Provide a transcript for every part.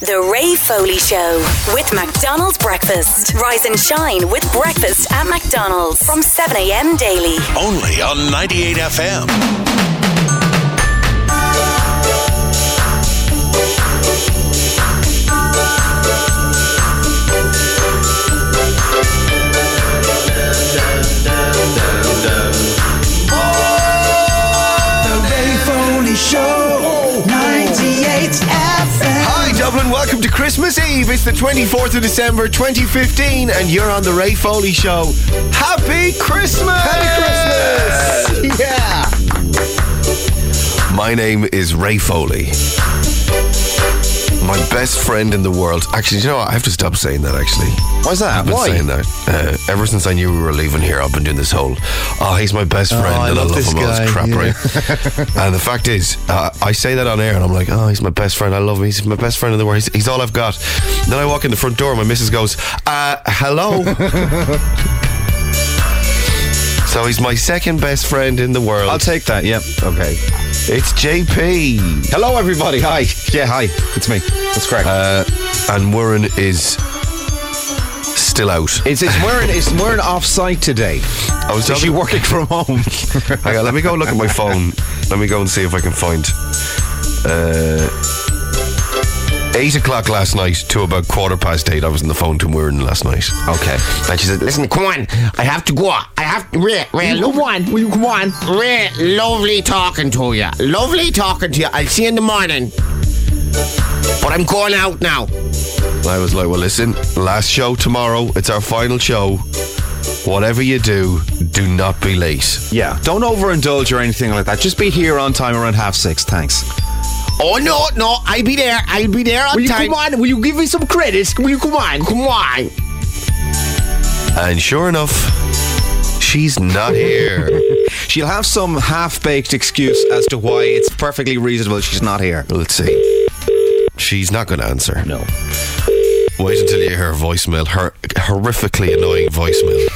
The Ray Foley Show with McDonald's Breakfast. Rise and shine with breakfast at McDonald's from 7 a.m. daily. Only on 98 FM. Christmas Eve. It's the 24th of December, 2015, and you're on The Ray Foley Show. Happy Christmas! Happy Christmas! Yeah! My name is Ray Foley. My best friend in the world. Actually, you know what? I have to stop saying that, actually. Why's that? I've been Why? saying that. Uh, ever since I knew we were leaving here, I've been doing this whole, oh, he's my best friend, I and I love love this him, all guy, this crap, yeah. right? and the fact is, uh, I say that on air, and I'm like, oh, he's my best friend. I love him. He's my best friend in the world. He's, he's all I've got. Then I walk in the front door, and my missus goes, uh, hello. so he's my second best friend in the world. I'll take that. Yep. Okay. it's JP. Hello, everybody. Hi. Yeah. Hi. It's me. That's correct. Uh, and Warren is still out. it's it's wearing it's wearing off site today. I was Is she working from home? Hang on, let me go look at my phone. Let me go and see if I can find. Uh, eight o'clock last night to about quarter past eight. I was on the phone to Muireann last night. okay. And she said, "Listen, come on, I have to go. I have to. Ray, Ray, Come on, will you come on? Ray, lovely talking to you. Lovely talking to you. I'll see you in the morning. But I'm going out now." I was like, "Well, listen, last show tomorrow. It's our final show. Whatever you do, do not be late." Yeah. Don't overindulge or anything like that. Just be here on time around half six. Thanks. Oh no, no, I'll be there. I'll be there on Will you time. come on? Will you give me some credits? Will you come on? Come on. And sure enough, she's not here. She'll have some half-baked excuse as to why it's perfectly reasonable she's not here. Let's see. She's not going to answer. No. Wait until you hear her voicemail. Her horrifically annoying voicemail.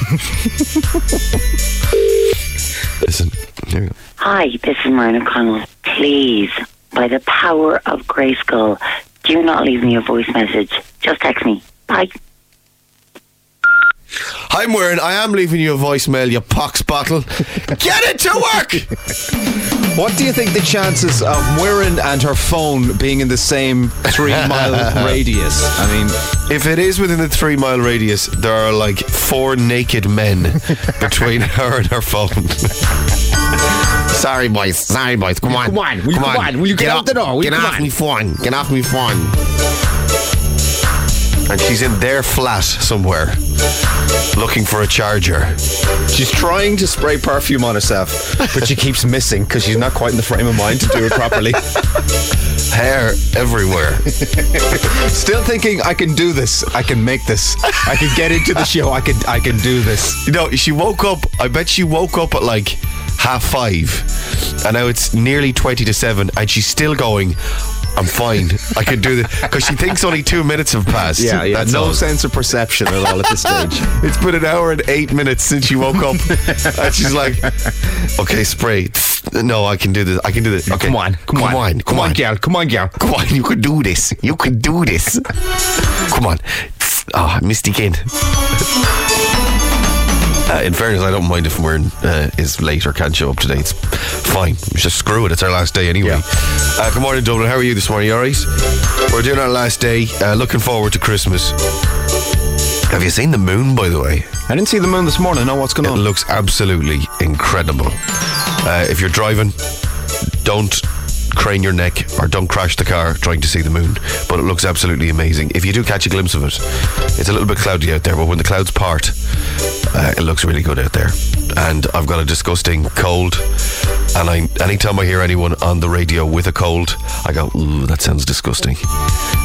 Listen. Here we go. Hi, this is Muireann O'Connell. Please, by the power of Grayskull, do not leave me a voice message. Just text me. Bye. Hi, Muireann. I am leaving you a voicemail, you pox bottle. Get it to work! What do you think the chances of Muireann and her phone being in the same three-mile radius? I mean, If it is within the three mile radius, there are like four naked men between her and her phone. Sorry, boys. Sorry, boys. Come on. Come on. Will you come on? Will you get out the door? Will you get come off on? me phone. Get off me phone. And she's in their flat somewhere, looking for a charger. She's trying to spray perfume on herself, but she keeps missing because she's not quite in the frame of mind to do it properly. Hair everywhere. Still thinking, I can do this. I can make this. I can get into the show. I can. I can do this. You know, she woke up. I bet she woke up at like half five, and now it's nearly twenty to seven, and she's still going. I'm fine. I can do this because she thinks only two minutes have passed. Yeah, yeah. That's no all. sense of perception at all at this stage. It's been an hour and eight minutes since she woke up, and she's like, "Okay, spray. No, I can do this. I can do this. Okay, Come on. Come, on. on, Come on, girl. Come on, girl. Come on, you can do this. You can do this. Come on. Oh, I missed again. Uh, in fairness, I don't mind if Muireann uh, is late or can't show up today. It's fine. Just screw it. It's our last day anyway. Uh, good morning, Dublin. How are you this morning? You all right? We're doing our last day. Uh, looking forward to Christmas. Have you seen the moon, by the way? I didn't see the moon this morning. Know what's going It on? It looks absolutely incredible. Uh, if you're driving, don't crane your neck or don't crash the car trying to see the moon. But it looks absolutely amazing. If you do catch a glimpse of it, it's a little bit cloudy out there, but when the clouds part, uh, it looks really good out there. And I've got a disgusting cold. And I, anytime I hear anyone on the radio with a cold, I go, ooh, that sounds disgusting.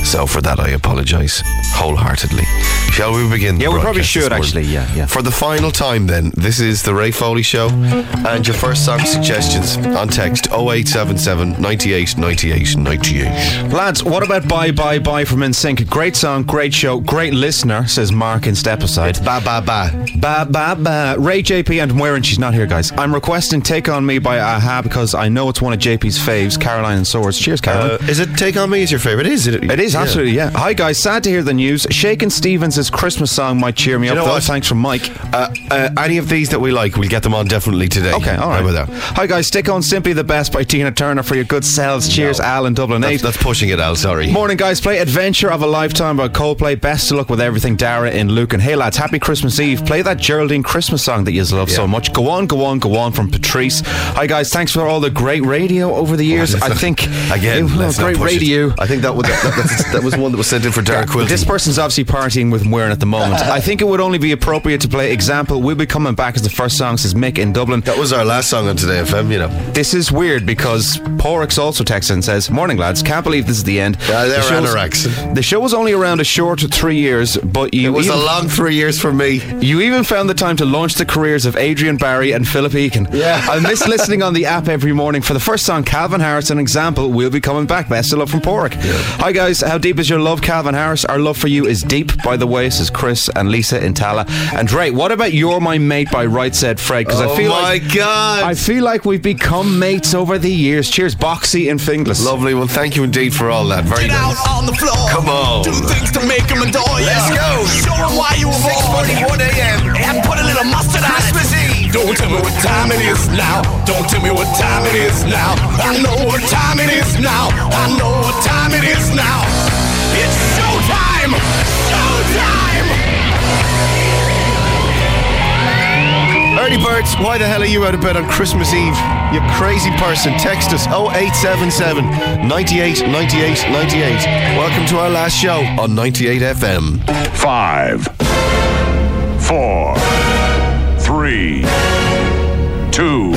So for that, I apologise wholeheartedly. Shall we begin? the Yeah, we probably should, actually, yeah, yeah. For the final time, then, this is the Ray Foley Show, and your first song suggestions on text 0877 98 98 98. Lads, what about Bye Bye Bye from NSYNC? Great song, great show, great listener, says Mark in Stepaside. Ba ba ba. Ba ba ba. Ray JP and Moira, and she's not here, guys. I'm requesting Take On Me by a-ha because I know it's one of JP's faves, Caroline and Swords. Cheers, Caroline. Uh, is it Take On Me is your favourite? Is it? It is, absolutely, yeah. Hi, guys. Sad to hear the news. Shakin' Stevens' Christmas song might cheer me You up, know though. what? Thanks from Mike. Uh, uh, any of these that we like, we'll get them on definitely today. Okay, all right. How about that? Hi, guys. Stick on Simply the Best by Tina Turner for your good selves. Cheers, Al in Dublin 8. That's, that's pushing it, Al. Sorry. Morning, guys. Play Adventure of a Lifetime by Coldplay. Best of luck with everything, Dara in Luke. And hey, lads, happy Christmas Eve. Play that Geraldine Christmas song that you love so much. Go on, go on, go on from Patrice. Hi, guys. Thanks for all the great radio over the years. Let's I think again, Well, not great push it. radio. I think that, would, that, that's- that was one that was sent in for Derek Quilty. This person's obviously partying with Muireann at the moment. I think it would only be appropriate to play Example. We'll be coming back as the first song, says Mick in Dublin. that was our last song on Today FM, you know. This is weird because Porix also texts and says, Morning, lads. Can't believe this is the end. Yeah, they're the, anoraks. the show was only around a short three years, but you It was even, a long three years for me. you even found the time to launch the careers of Adrian Barry and Philip Eakin. Yeah. I miss listening on the app every morning. For the first song, Calvin Harris, an example, we'll be coming back. Best of luck from Porrick. Hi, guys. How deep is your love, Calvin Harris? Our love for you is deep, by the way, says Chris and Lisa in Tallaght. And Ray, what about You're My Mate by Right Said Fred? Because I oh feel my like. God. I feel like we've become mates over the years. Cheers, Boxy and Finglas. Lovely. Well, thank you indeed for all that. Very Get out nice. on the floor. Come on. Do things to make them adore you. Let's go. Show them why you were born. 6:41 a.m. And put a little mustard on it. Eve. Don't tell me what time it is now. Don't tell me what time it is now. I know what time it is now. I know what time it is now. It's showtime. Showtime. Early birds, why the hell are you out of bed on Christmas Eve? You crazy person. Text us 0877 98 98 98. Welcome to our last show on 98 FM. Five, four, three, two,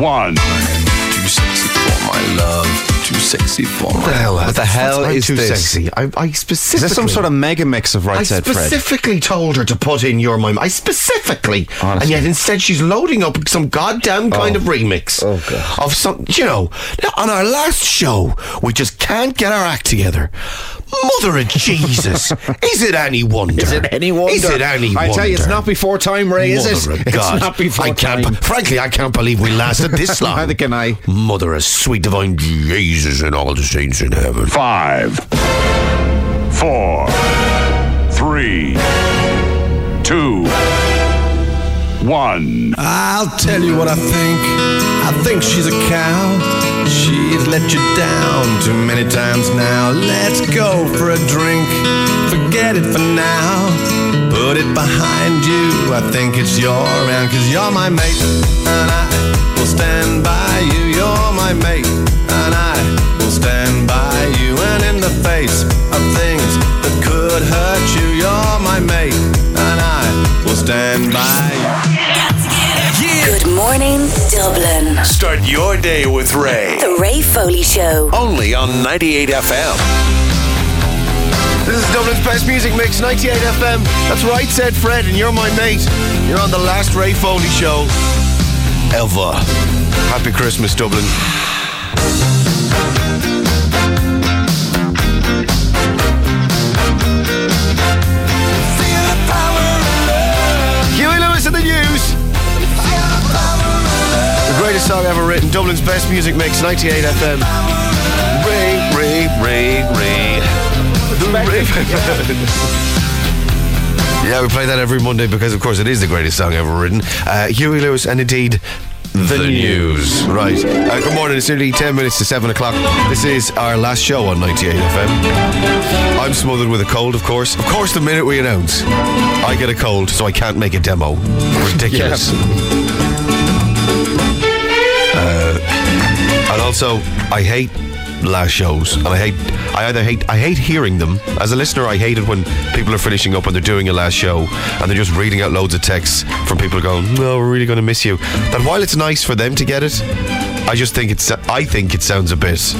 one. Too sexy for my love. Too sexy for my the hell- what the hell I'm is too this? sexy. I, I Is this some sort of mega mix of Right I Said Fred? specifically told her to put in your mime. I specifically, Honestly. and yet instead she's loading up some goddamn kind of oh. remix Oh, God. of some. You know, on our last show, we just can't get our act together. Mother of Jesus, is it any wonder? Is it any wonder? Is it any wonder? I tell you, it's not before time, Ray, is Mother it? of God. It's not before I can't, time. Frankly, I can't believe we lasted this long. Neither can I. Mother of sweet divine Jesus and all the saints in heaven. Five, four, three, two, one. I'll tell you what I think. I think she's a cow. She's let you down too many times now. Let's go for a drink. Forget it for now. Put it behind you. I think it's your round, cause you're my mate. And I will stand by you. You're my mate. And I will stand by you. And in the face of things that could hurt you, you're my mate. And I will stand by you. Good morning, Dublin. Start your day with Ray. The Ray Foley Show. Only on 98 FM. This is Dublin's best music mix, 98 FM. That's right, said Fred, and you're my mate. You're on the last Ray Foley show ever. Happy Christmas, Dublin. Huey Lewis in the news. The greatest song ever written, Dublin's best music mix, 98 FM. Ray, Ray, Ray, Ray. Ray. yeah, we play that every Monday because, of course, it is the greatest song ever written. Uh, Huey Lewis and indeed. The, news. Right. Uh, good morning. It's nearly 10 minutes to 7 o'clock. This is our last show on 98 FM. I'm smothered with a cold, of course. Of course, the minute we announce, I get a cold, so I can't make a demo. Ridiculous. Uh, and also, I hate last shows, and I hate. I either hate. I hate hearing them. As a listener, I hate it when people are finishing up and they're doing a last show and they're just reading out loads of texts from people going, "No, we're really going to miss you." That while it's nice for them to get it, I just think it's. I think it sounds a bit,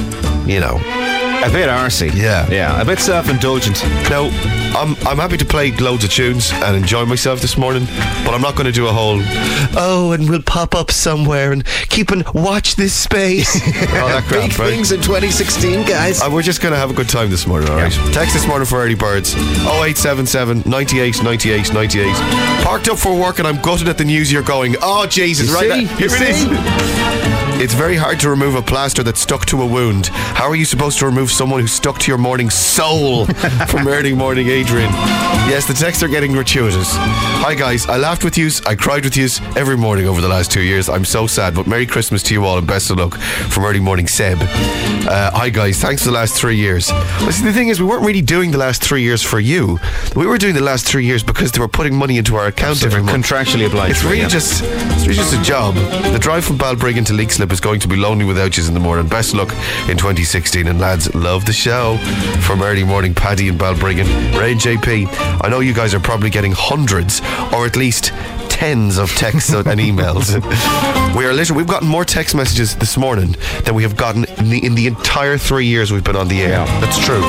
you know. A bit arsey. Yeah. Yeah, a bit self indulgent. Now, I'm, I'm happy to play loads of tunes and enjoy myself this morning, but I'm not going to do a whole, oh, and we'll pop up somewhere and keep and watch this space. All that crap, Big right? things in 2016, guys. Uh, we're just going to have a good time this morning, all right? Text this morning for early birds 0877 98 98 98. Parked up for work and I'm gutted at the news you're going, oh, Jesus, You right? there- Here You it is. It's very hard to remove a plaster that's stuck to a wound. How are you supposed to remove someone who's stuck to your morning soul? From early morning, Adrian. Yes, the texts are getting gratuitous. Hi, guys. I laughed with yous. I cried with yous every morning over the last two years. I'm so sad, but Merry Christmas to you all and best of luck from early morning, Seb. Uh, hi, guys. Thanks for the last three years. Well, see, the thing is, we weren't really doing the last three years for you. We were doing the last three years because they were putting money into our account every month. Contractually obliged. It's really yeah. just it's really just a job. The drive from Balbriggan to Leixlip is going to be lonely without you in the morning. Best luck in 2016. And lads, love the show. From early morning, Paddy and Balbriggan. Ray JP, I know you guys are probably getting hundreds or at least tens of texts and emails. We are literally, we've gotten more text messages this morning than we have gotten in the, in the entire three years we've been on the air. Yeah. That's true.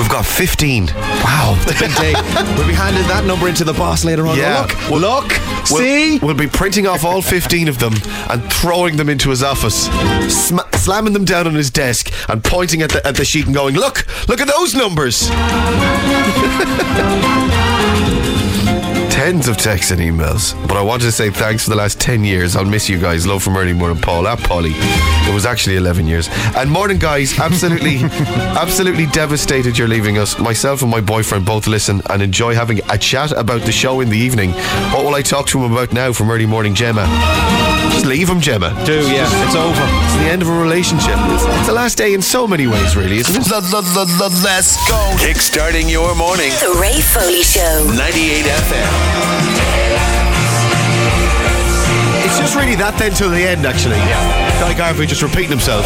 We've got 15. Wow, big day. we'll be handing that number into the boss later on. Yeah. Look, look, We'll, see? We'll be printing off all 15 of them and throwing them into his office, sma- slamming them down on his desk and pointing at the, at the sheet and going, Look, look at those numbers. Tens of texts and emails. But I wanted to say thanks for the last 10 years. I'll miss you guys. Love from early morning, Paul. Ah, At Polly. It was actually 11 years. And morning, guys. Absolutely, absolutely devastated you're leaving us. Myself and my boyfriend both listen and enjoy having a chat about the show in the evening. What will I talk to him about now from early morning, Gemma? Just leave him, Gemma. Do, yeah, it's over. It's the end of a relationship. It's, it's the last day in so many ways, really, isn't it? Let's go. Kickstarting your morning. The Ray Foley Show. 98 FM. It's just really that then till the end, actually. Yeah. Guy Garvey just repeating himself.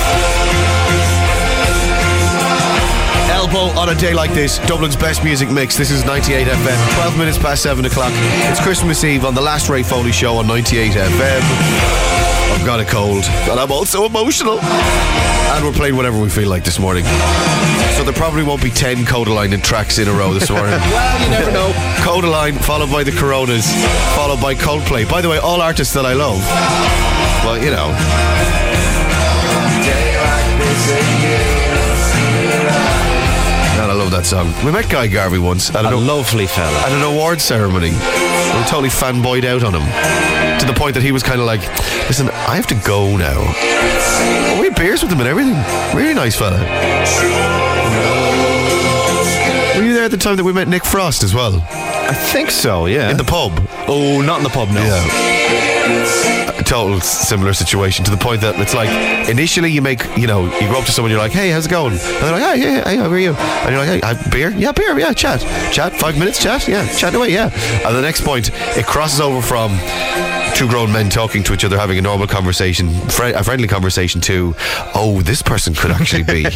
On a day like this, Dublin's best music mix. This is 98 FM, 12 minutes past 7 o'clock. It's Christmas Eve on the last Ray Foley show on 98 FM. I've got a cold, and I'm also emotional. And we're playing whatever we feel like this morning. So there probably won't be 10 Kodaline tracks in a row this morning. Well, you never know. Kodaline, followed by the Coronas, followed by Coldplay. By the way, all artists that I love. Well, you know. Eh? That song. We met Guy Garvey once at A an, lovely fella. at an award ceremony. We were totally fanboyed out on him. To the point that he was kind of like, listen, I have to go now. Oh, we had beers with him and everything. Really nice fella. Were you there at the time that we met Nick Frost as well? I think so, yeah. In the pub? oh, not in the pub, no. Yeah. A total similar situation to the point that it's like initially you make you know you go up to someone you're like hey how's it going? And they're like hey hey, hey how are you? And you're like hey beer? Yeah beer yeah chat chat five minutes chat yeah chat away yeah. And the next point it crosses over from two grown men talking to each other having a normal conversation fri a friendly conversation to oh this person could actually be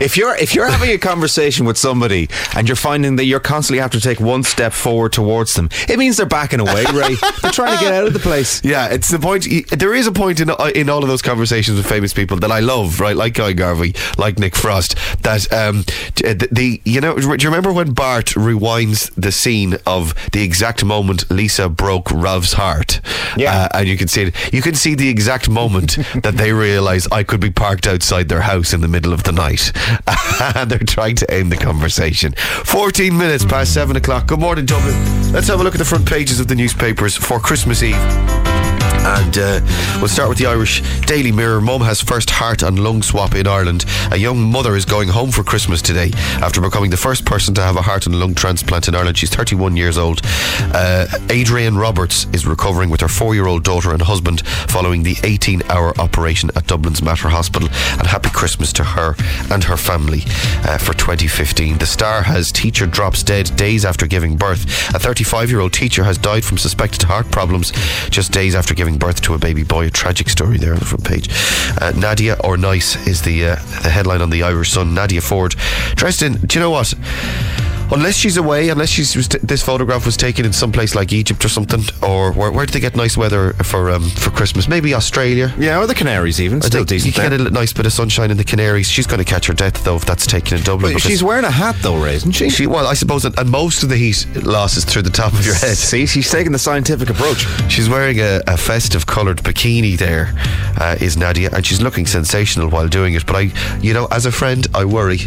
if you're if you're having a conversation with somebody and you're finding that you're constantly have to take one step forward towards them, it means they're backing away, Ray. they're trying to get out of the place. Yeah, it's the point. There is a point in in all of those conversations with famous people that I love, right? Like Guy Garvey, like Nick Frost. That um, the, the you know, do you remember when Bart rewinds the scene of the exact moment Lisa broke Ralph's heart? Yeah. uh, and you can see it. You can see the exact moment that they realise I could be parked outside their house in the middle of the night, and they're trying to end the conversation. Fourteen minutes past seven o'clock. Good morning, Dublin. Let's have a look at the front pages of the newspapers for Christmas Eve. And uh, we'll start with the Irish Daily Mirror. Mum has first heart and lung swap in Ireland. A young mother is going home for Christmas today after becoming the first person to have a heart and lung transplant in Ireland. She's 31 years old. Uh, Adrienne Roberts is recovering with her four year old daughter and husband following the 18 hour operation at Dublin's Mater Hospital. And happy Christmas to her and her family uh, for 2015. The star has teacher drops dead days after giving birth. A 35 year old teacher has died from suspected heart problems just days after giving birth to a baby boy. A tragic story there on the front page. Uh, Nadia or Nice is the uh, the headline on the Irish Sun. Nadia Forde in. Do you know what? Unless she's away, unless she's t- this photograph was taken in some place like Egypt or something, or where, where did they get nice weather for um, for Christmas? Maybe Australia. Yeah, or the Canaries even. I Still you decent. can there. get a nice bit of sunshine in the Canaries. She's going to catch her death though if that's taken in Dublin. But she's wearing a hat though, Ray, isn't she? she well, I suppose, that, and most of the heat loss is through the top of your head. See, she's taking the scientific approach. She's wearing a, a festive coloured bikini. There uh, is Nadia, and she's looking sensational while doing it. But I, you know, as a friend, I worry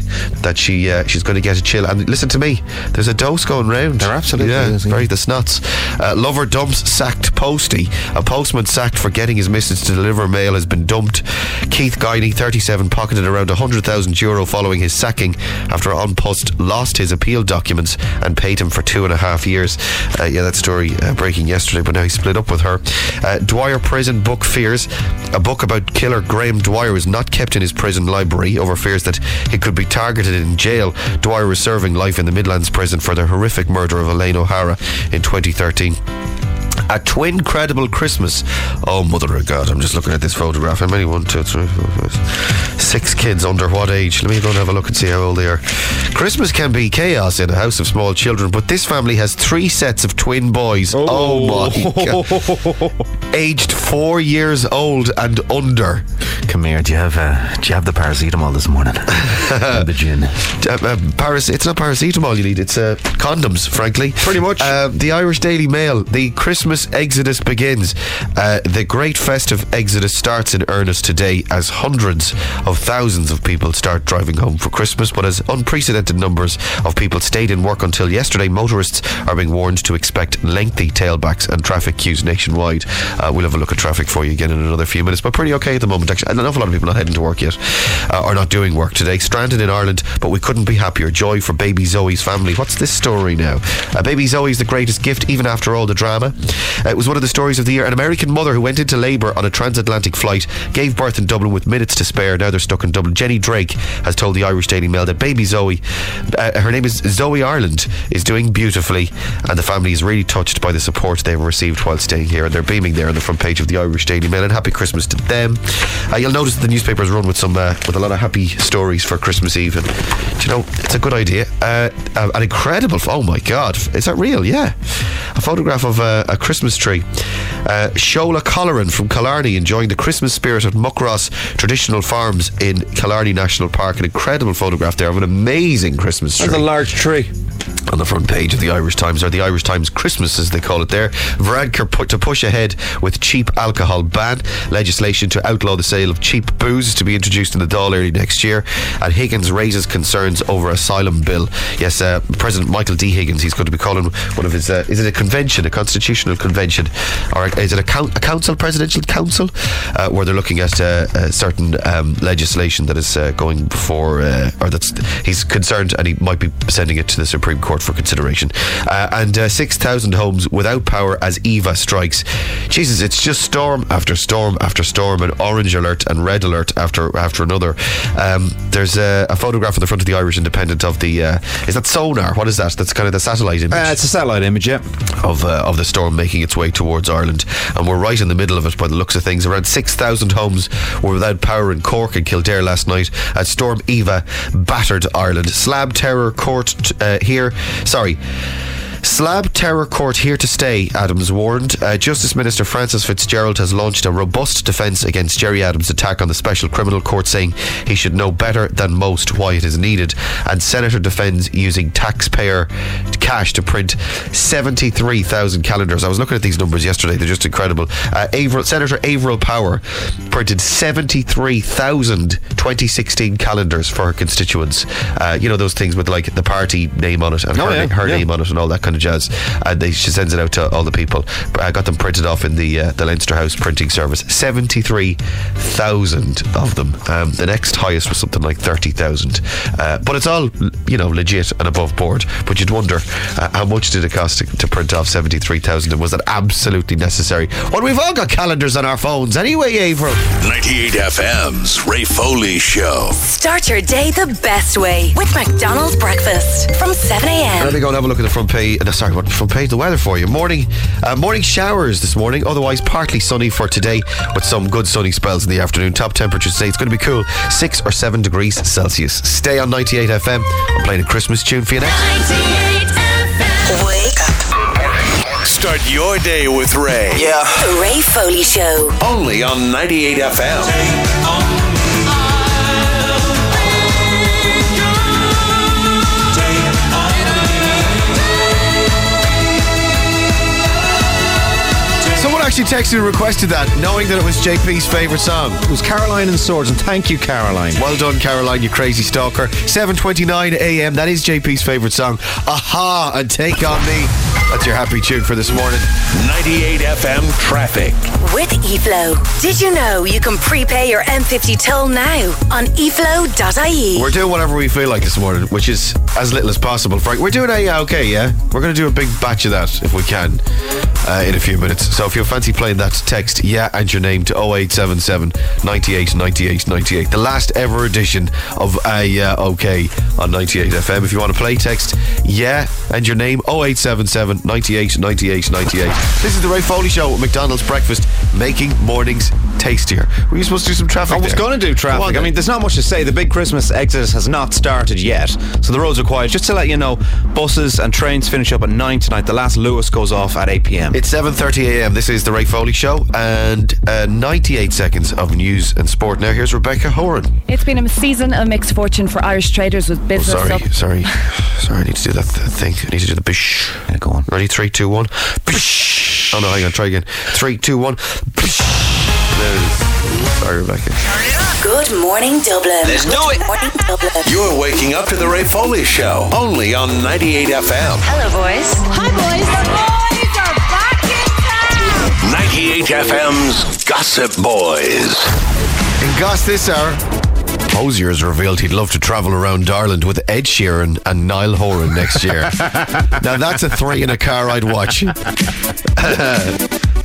that she uh, she's going to get a chill. And listen to me, there's a dose going round. There absolutely yeah, is, yeah. very the snots. Uh, lover dumps sacked postie. A postman sacked for getting his missus to deliver mail has been dumped. Keith Guiney, 37, pocketed around 100,000 euro following his sacking after An Post lost his appeal documents and paid him for two and a half years. Uh, yeah, that story uh, breaking yesterday, but now he split up with her. Uh, Dwyer Prison Book Fears. A book about killer Graham Dwyer is not kept in his prison library over fears that he could be targeted in jail. Dwyer is serving life in the Midlands prison for the horrific murder of Elaine O'Hara in 2013. A twin credible Christmas. Oh, mother of God! I'm just looking at this photograph. How many? One, two, three, four, five, six kids. Under what age? Let me go and have a look and see how old they are. Christmas can be chaos in a house of small children, but this family has three sets of twin boys. Oh, my God! Aged four years old and under. Come here. Do you have uh, do you have the paracetamol this morning? The gin. Uh, uh, paras- it's not paracetamol you need, it's uh, condoms, frankly. Pretty much. Uh, the Irish Daily Mail, the Christmas exodus begins. Uh, the great festive exodus starts in earnest today as hundreds of thousands of people start driving home for Christmas. But as unprecedented numbers of people stayed in work until yesterday, motorists are being warned to expect lengthy tailbacks and traffic queues nationwide. Uh, we'll have a look at traffic for you again in another few minutes, but pretty okay at the moment. Actually, an awful lot of people not heading to work yet, uh, or not doing work today. Stranded in Ireland, but we couldn't be happier. Joy for baby Zoe's family. What's this story now? Uh, baby Zoe's the greatest gift, even after all the drama. Uh, it was one of the stories of the year. An American mother who went into labour on a transatlantic flight gave birth in Dublin with minutes to spare. Now they're stuck in Dublin. Jenny Drake has told the Irish Daily Mail that baby Zoe, uh, her name is Zoe Ireland, is doing beautifully, and the family is really touched by the support they've received while staying here. And they're beaming there on the front page of the Irish Daily Mail. And happy Christmas to them. Uh, you'll notice the newspapers run with some uh, with a lot of happy stories for Christmas Eve. And do you know, it's a good idea. Uh, uh, an incredible. Oh my God, is that real? Yeah, a photograph of a Christmas tree. Uh, Shola Colleran from Killarney enjoying the Christmas spirit at Muckross Traditional Farms in Killarney National Park. An incredible photograph there of an amazing Christmas tree That's a large tree. on the front page of the Irish Times, or the Irish Times Christmas as they call it there. Varadkar put to push ahead with cheap alcohol ban. Legislation to outlaw the sale of cheap booze to be introduced in the Dáil early next year. And Higgins raises concerns over asylum bill. Yes, uh, President Michael D. Higgins, he's going to be calling one of his, uh, is it a convention, a constitutional convention, or is it a, a council, presidential council, uh, where they're looking at uh, uh, certain um, legislation that is uh, going before, uh, or that's, he's concerned and he might be sending it to the Supreme Court for consideration. Uh, and uh, 6,000 homes without power as Eva strikes. Jesus, it's just storm after storm after storm, and orange alert and red alert after after another. Um, there's a, a photograph on the front of the Irish Independent of the, uh, is that sonar? What is that? That's kind of the satellite image Uh, it's a satellite image, yeah. of uh, of the storm making its way towards Ireland, and we're right in the middle of it by the looks of things. Around six thousand homes were without power in Cork and Kildare last night as Storm Eva battered Ireland. Slab terror court uh, here. Sorry. Slab terror court here to stay, Adams warned. Uh, Justice Minister Frances Fitzgerald has launched a robust defence against Gerry Adams' attack on the Special Criminal Court, saying he should know better than most why it is needed. And Senator defends using taxpayer cash to print 73,000 calendars. I was looking at these numbers yesterday, they're just incredible. Uh, Averill, Senator Averill Power printed 73,000 2016 calendars for her constituents. Uh, you know, those things with like the party name on it and Oh, her, yeah, her yeah. name on it and all that kind of jazz. And they, she sends it out to all the people. I got them printed off in the uh, the Leinster House printing service. 73,000 of them. Um, the next highest was something like 30,000. Uh, but it's all, you know, legit and above board. But you'd wonder uh, how much did it cost to, to print off 73,000 and was that absolutely necessary? Well, we've all got calendars on our phones anyway, Averill. 98 FM's Ray Foley Show. Start your day the best way with McDonald's breakfast from 7 a.m. Let me go and have a look at the front page uh, sorry, what from page the weather for you? Morning, uh, morning showers this morning. Otherwise, partly sunny for today, with some good sunny spells in the afternoon. Top temperatures today. It's going to be cool, six or seven degrees Celsius. Stay on 98 FM. I'm playing a Christmas tune for you next. Wake up. Start your day with Ray. Yeah. The Ray Foley Show. Only on 98 FM. Actually texted and requested that, knowing that it was JP's favourite song. It was Caroline and Swords, and thank you, Caroline. Well done, Caroline, you crazy stalker. 7.29 a.m. That is JP's favourite song. a-ha, and Take On Me. That's your happy tune for this morning. 98 FM traffic. With eFlow. Did you know you can prepay your M50 toll now on eflow.ie? We're doing whatever we feel like this morning, which is as little as possible, Frank. We're doing a okay, yeah? We're going to do a big batch of that if we can uh, in a few minutes. So if you fancy playing that, text yeah and your name to 0877 98 98 98. The last ever edition of a uh, okay on 98 FM. If you want to play, text yeah and your name 0877 98 98 98. This is the Ray Foley Show with McDonald's Breakfast, making mornings tastier. Were you supposed to do some traffic? I was going to do traffic. I mean, there's not much to say. The big Christmas exodus has not started yet, so the roads are quiet. Just to let you know, buses and trains finish up at 9 tonight. The last Luas goes off at 8 pm. It's 7.30 a.m. This is the Ray Foley Show and uh, 98 seconds of news and sport. Now here's Rebecca Horan. It's been a season of mixed fortune for Irish traders with business Sorry, up. sorry, sorry. I need to do that th- thing. I need to do the bish. Yeah, go on. Ready? Three, two, one. Bish. Oh no, hang on. Try again. Three, two, one. Bish. There it is. Sorry, Rebecca. Good morning, Dublin. Let's do it. morning, Dublin. You're waking up to the Ray Foley Show. Only on 98 FM. Hello, boys. Hi, boys. The boys 98 FM's Gossip Boys. In Goss this hour, Hozier has revealed he'd love to travel around Ireland with Ed Sheeran and Niall Horan next year. now that's a three in a car I'd watch.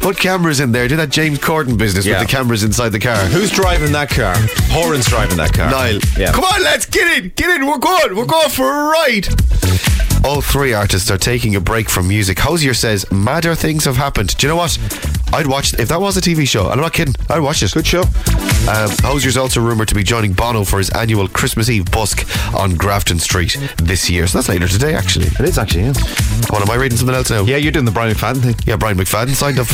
Put cameras in there. Do that James Corden business Yeah. with the cameras inside the car. Who's driving that car? Horan's driving that car. Niall. Yeah. Come on, let's get in. Get in. We're going. We're going for a ride. All three artists are taking a break from music. Hozier says madder things have happened. Do you know what? I'd watch if that was a TV show. I'm not kidding. I'd watch it. Good show. Um, Hozier's also rumoured to be joining Bono for his annual Christmas Eve busk on Grafton Street this year. So that's later today, actually. It is actually, yeah. What am I reading something else now? Yeah, you're doing the Brian McFadden thing. Yeah, Brian McFadden signed up.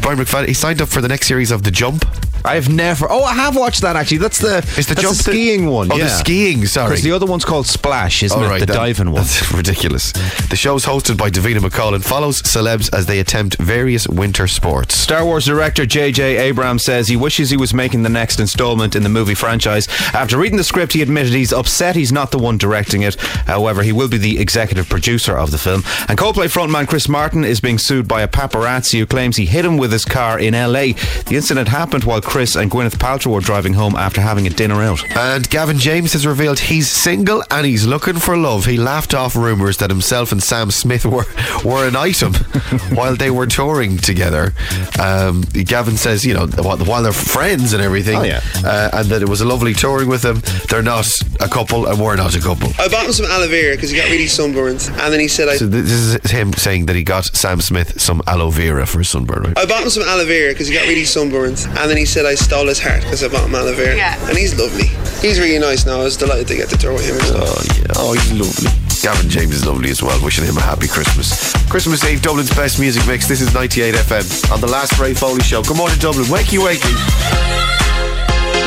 Brian McFadden, he signed up for the next series of The Jump. I've never. Oh, I have watched that actually. That's the Is the jump the skiing one. Oh, yeah. the skiing. Sorry. Because the other one's called Splash, isn't All it? right, the that- diving one. That's ridiculous. The show's hosted by Davina McCall and follows celebs as they attempt various winter sports. Star Wars director J.J. Abrams says he wishes he was making the next installment in the movie franchise. After reading the script, he admitted he's upset he's not the one directing it. However, he will be the executive producer of the film. And Coldplay frontman Chris Martin is being sued by a paparazzi who claims he hit him with his car in L.A. The incident happened while Chris and Gwyneth Paltrow were driving home after having a dinner out. And Gavin James has revealed he's single and he's looking for love. He laughed off rumours that himself and Sam Smith were, were an item while they were touring together. Um, Gavin says, you know, while while they're friends and everything, Oh, yeah. uh, and that it was a lovely touring with them. They're not a couple and we're not a couple. I bought him some aloe vera because he got really sunburned, and then he said I. So this is him saying that he got Sam Smith some aloe vera for his sunburn, right? I bought him some aloe vera because he got really sunburned, and then he said I stole his heart because I bought him aloe vera. Yeah. And he's lovely. He's really nice now. I was delighted to get to tour with him. Oh yeah. Oh, he's lovely. Gavin James is lovely as well. Wishing him a happy Christmas. Christmas Eve, Dublin's best music mix. This is 98 FM on the last Ray Foley show. Good morning, Dublin. Wakey, wakey.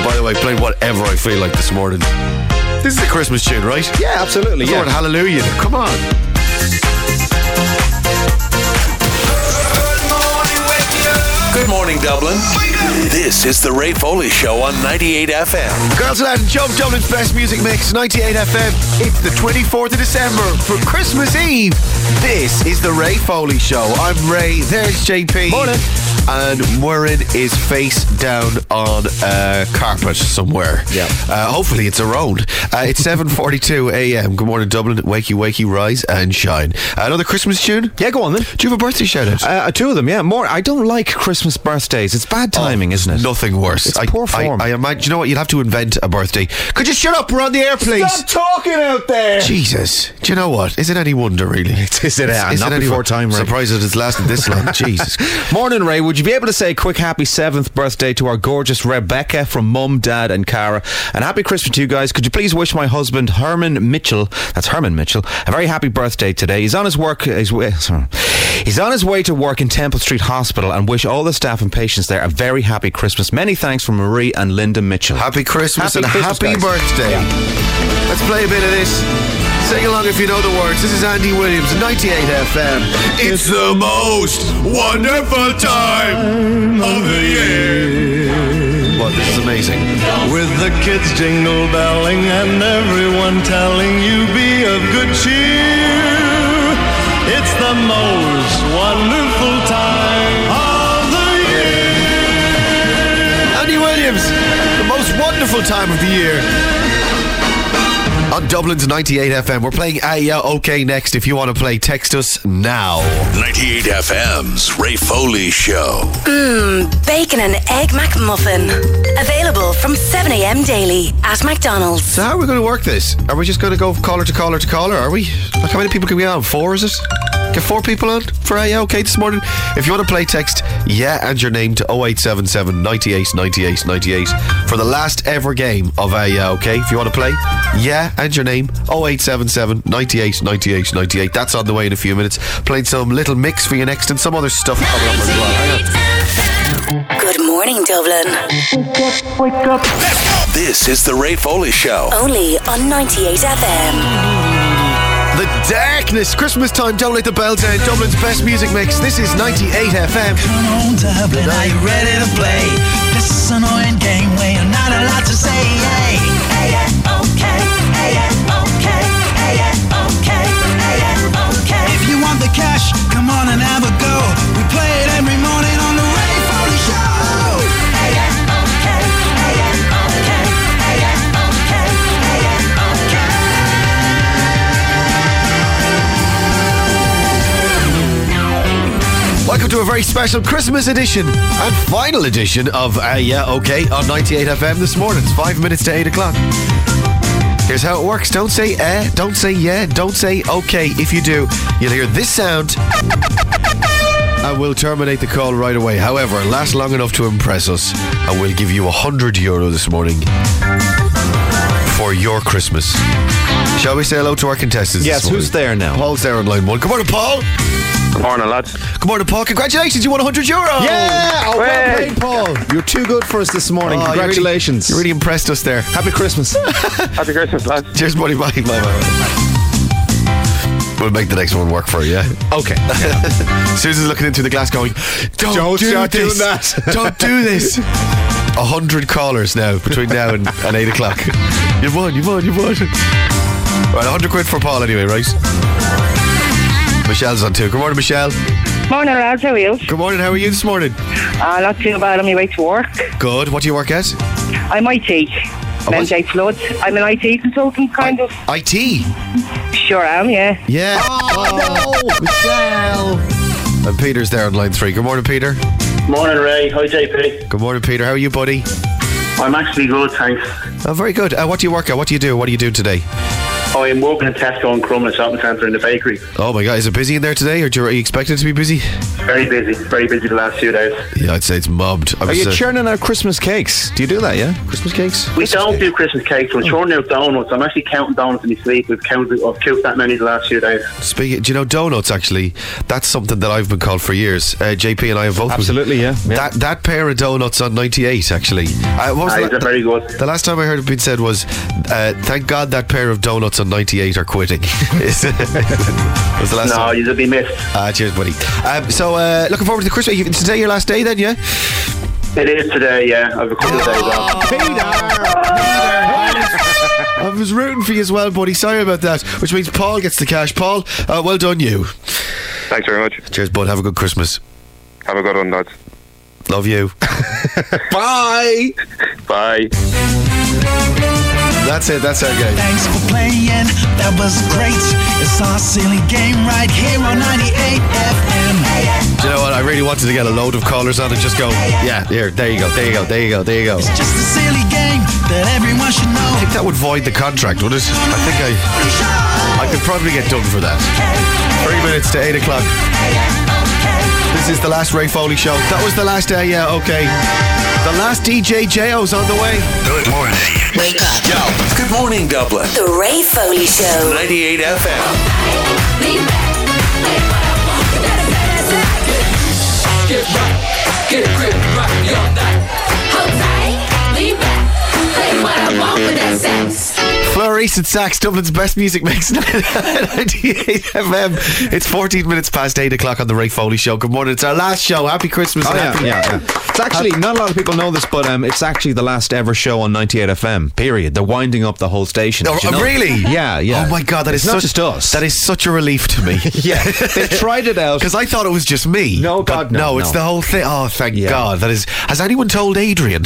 By the way, playing whatever I feel like this morning. This is a Christmas tune, right? Yeah, absolutely. Lord, hallelujah. Come on. Good morning, Dublin. This is the Ray Foley Show on 98 FM. Girls and Jump Dublin's best music mix, 98 FM. It's the 24th of December for Christmas Eve. This is the Ray Foley Show. I'm Ray. There's JP. Morning. And Muireann is face down on a carpet somewhere. Yeah. Uh, hopefully it's around. Uh, it's 7:42 a.m. Good morning, Dublin. Wakey, wakey, rise and shine. Uh, another Christmas tune. Yeah, go on then. Do you have a birthday shout out? Uh, two of them, yeah. More. I don't like Christmas birthdays. It's bad timing, isn't it? Nothing worse. It's I, poor form. I, I imagine. You know what? You'd have to invent a birthday. Could you shut up? We're on the air, please. Stop talking out there. Jesus. Do you know what? Is it any wonder, really? Is it, uh, not any before time, Ray. Surprised that it's lasted this long. Jesus. Morning, Ray. Would you be able to say a quick happy seventh birthday to our gorgeous Rebecca from Mum, Dad, and Cara. And happy Christmas to you guys. Could you please wish my husband Herman Mitchell, that's Herman Mitchell, a very happy birthday today. He's on his work. His way, sorry. He's on his way to work in Temple Street Hospital, and wish all the staff and patients there a very happy Christmas. Many thanks from Marie and Linda Mitchell. Happy Christmas Happy and Christmas, happy guys. birthday. Let's play a bit of this. Sing along if you know the words. This is Andy Williams, 98 FM. It's the most wonderful time of the year. Well, this is amazing. With the kids jingle belling and everyone telling you be of good cheer. It's the most wonderful time of the year. Andy Williams, the most wonderful time of the year. On Dublin's 98 FM, we're playing Yeah OK next. If you want to play, text us now. 98 FM's Ray Foley Show. Mmm, bacon and egg McMuffin. Available from 7am daily at McDonald's. So how are we going to work this? Are we just going to go caller to caller to caller? Are we? Like how many people can we have? Four is it? Get four people on for a okay this morning. If you want to play, text yeah and your name to 0877 98 98 98 for the last ever game of a okay. If you want to play, yeah and your name 0877 98 98 98. That's on the way in a few minutes. Playing some little mix for you next and some other stuff coming up as well. Hang on. Good morning, Dublin. Wake up. Wake up. This is the Ray Foley Show. Only on 98FM. The darkness, Christmas time, don't let the bell down. Dublin's best music mix. This is 98 FM. Come on, Dublin, are you ready to play? This is annoying game where you're not allowed to say hey. Hey, yeah, okay. Hey, yeah, okay. Hey, yeah, okay. Hey, yeah, okay. If you want the cash, come on and have a to a very special Christmas edition and final edition of uh, Yeah OK on 98 FM this morning. It's five minutes to eight o'clock. Here's how it works. Don't say eh, don't say yeah, don't say okay. If you do, you'll hear this sound. And we'll terminate the call right away. However, last long enough to impress us, and we'll give you a hundred euro this morning for your Christmas. Shall we say hello to our contestants? Yes, this who's there now? Paul's there on line one. Good morning, Paul. Good morning, lads. Good morning, Paul. Congratulations, you won 100 euro. Yeah! Oh, well Hey. played, Paul. You're too good for us this morning. Oh, you really- Congratulations. You really, impressed us there. Happy Christmas. Happy Christmas, lads. Cheers, buddy. Bye. Bye. Bye. We'll make the next one work for you. Yeah. okay. Susan's looking into the glass, going, "Don't, Don't do start this. doing that." Don't do this." A hundred callers now between now and, and eight o'clock. You've won. You've won. You've won. Right, a hundred quid for Paul anyway, right? Michelle's on too. Good morning, Michelle. Morning, lads. How are you? Good morning. How are you this morning? Uh, not too bad on my way to work. Good. What do you work at? I'm IT. MJ Floods. I'm an IT consultant, kind of. IT. Sure am, yeah. Yeah. Oh, no, Michelle. And Peter's there on line three. Good morning, Peter. Morning, Ray. Hi, JP. Good morning, Peter. How are you, buddy? I'm actually good, thanks. Oh, very good. Uh, what do you work at? What do you do? What do you do today? I'm working in Tesco and Crumlin Shopping Centre in the bakery. Oh my God, is it busy in there today, or do you, are you expected to be busy? Very busy. Very busy the last few days. Yeah, I'd say it's mobbed. I Are you uh, churning out Christmas cakes? Do you do that, yeah? Christmas cakes? We don't do Christmas cakes. We're churning out donuts. I'm actually counting donuts in my sleep. We've counted, I've counted that many the last few days. Speaking, do you know donuts? Actually, that's something that I've been called for years. Uh, JP and I have both. been- Absolutely, yeah. yeah. That that pair of donuts on ninety eight. Actually, uh, what was Aye, the, very good. the last time I heard it being said was, uh, "Thank God that pair of donuts on ninety eight are quitting." was the last No, time? you'll be missed. Ah, cheers, buddy. Um, so, uh, looking forward to the Christmas. Is today your last day then? Yeah. It is today, yeah. I've a couple of days off. Peter, I was rooting for you as well, buddy. Sorry about that. Which means Paul gets the cash. Paul, uh, well done, you. Thanks very much. Cheers, bud. Have a good Christmas. Have a good one, lads. Love you. Bye. Bye. That's it. That's our game. Thanks for playing, that was great. It's our silly game right here on 98 FM. Do you know what? I really wanted to get a load of callers on and just go, yeah, here, there you go, there you go, there you go, there you go. It's just a silly game that everyone should know. I think that would void the contract, would it? I think I, I could probably get done for that. Three minutes to eight o'clock. This is the last Ray Foley show. That was the last day, yeah, okay. The last DJ Jayo's on the way. Good morning. Wake up. Yo. Good morning, Dublin. The Ray Foley Show. 98 FM. Get right, get a grip right beyond that. Hold tight, lean back, play what I want with that sex. Fluorescent Sax, Dublin's best music mix, 98 FM. It's 14 minutes past 8 o'clock on the Ray Foley Show. Good morning. It's our last show. Happy Christmas. Oh, yeah, happy- yeah, yeah. It's actually not a lot of people know this, but um, it's actually the last ever show on 98 FM. Period. They're winding up the whole station. Oh, you know? really? Yeah, yeah. Oh my god, that it's is not such, just us. That is such a relief to me. yeah, they tried it out because I thought it was just me. No, God, no, it's no. the whole thing. Oh, thank Yeah. God. That is. Has anyone told Adrian?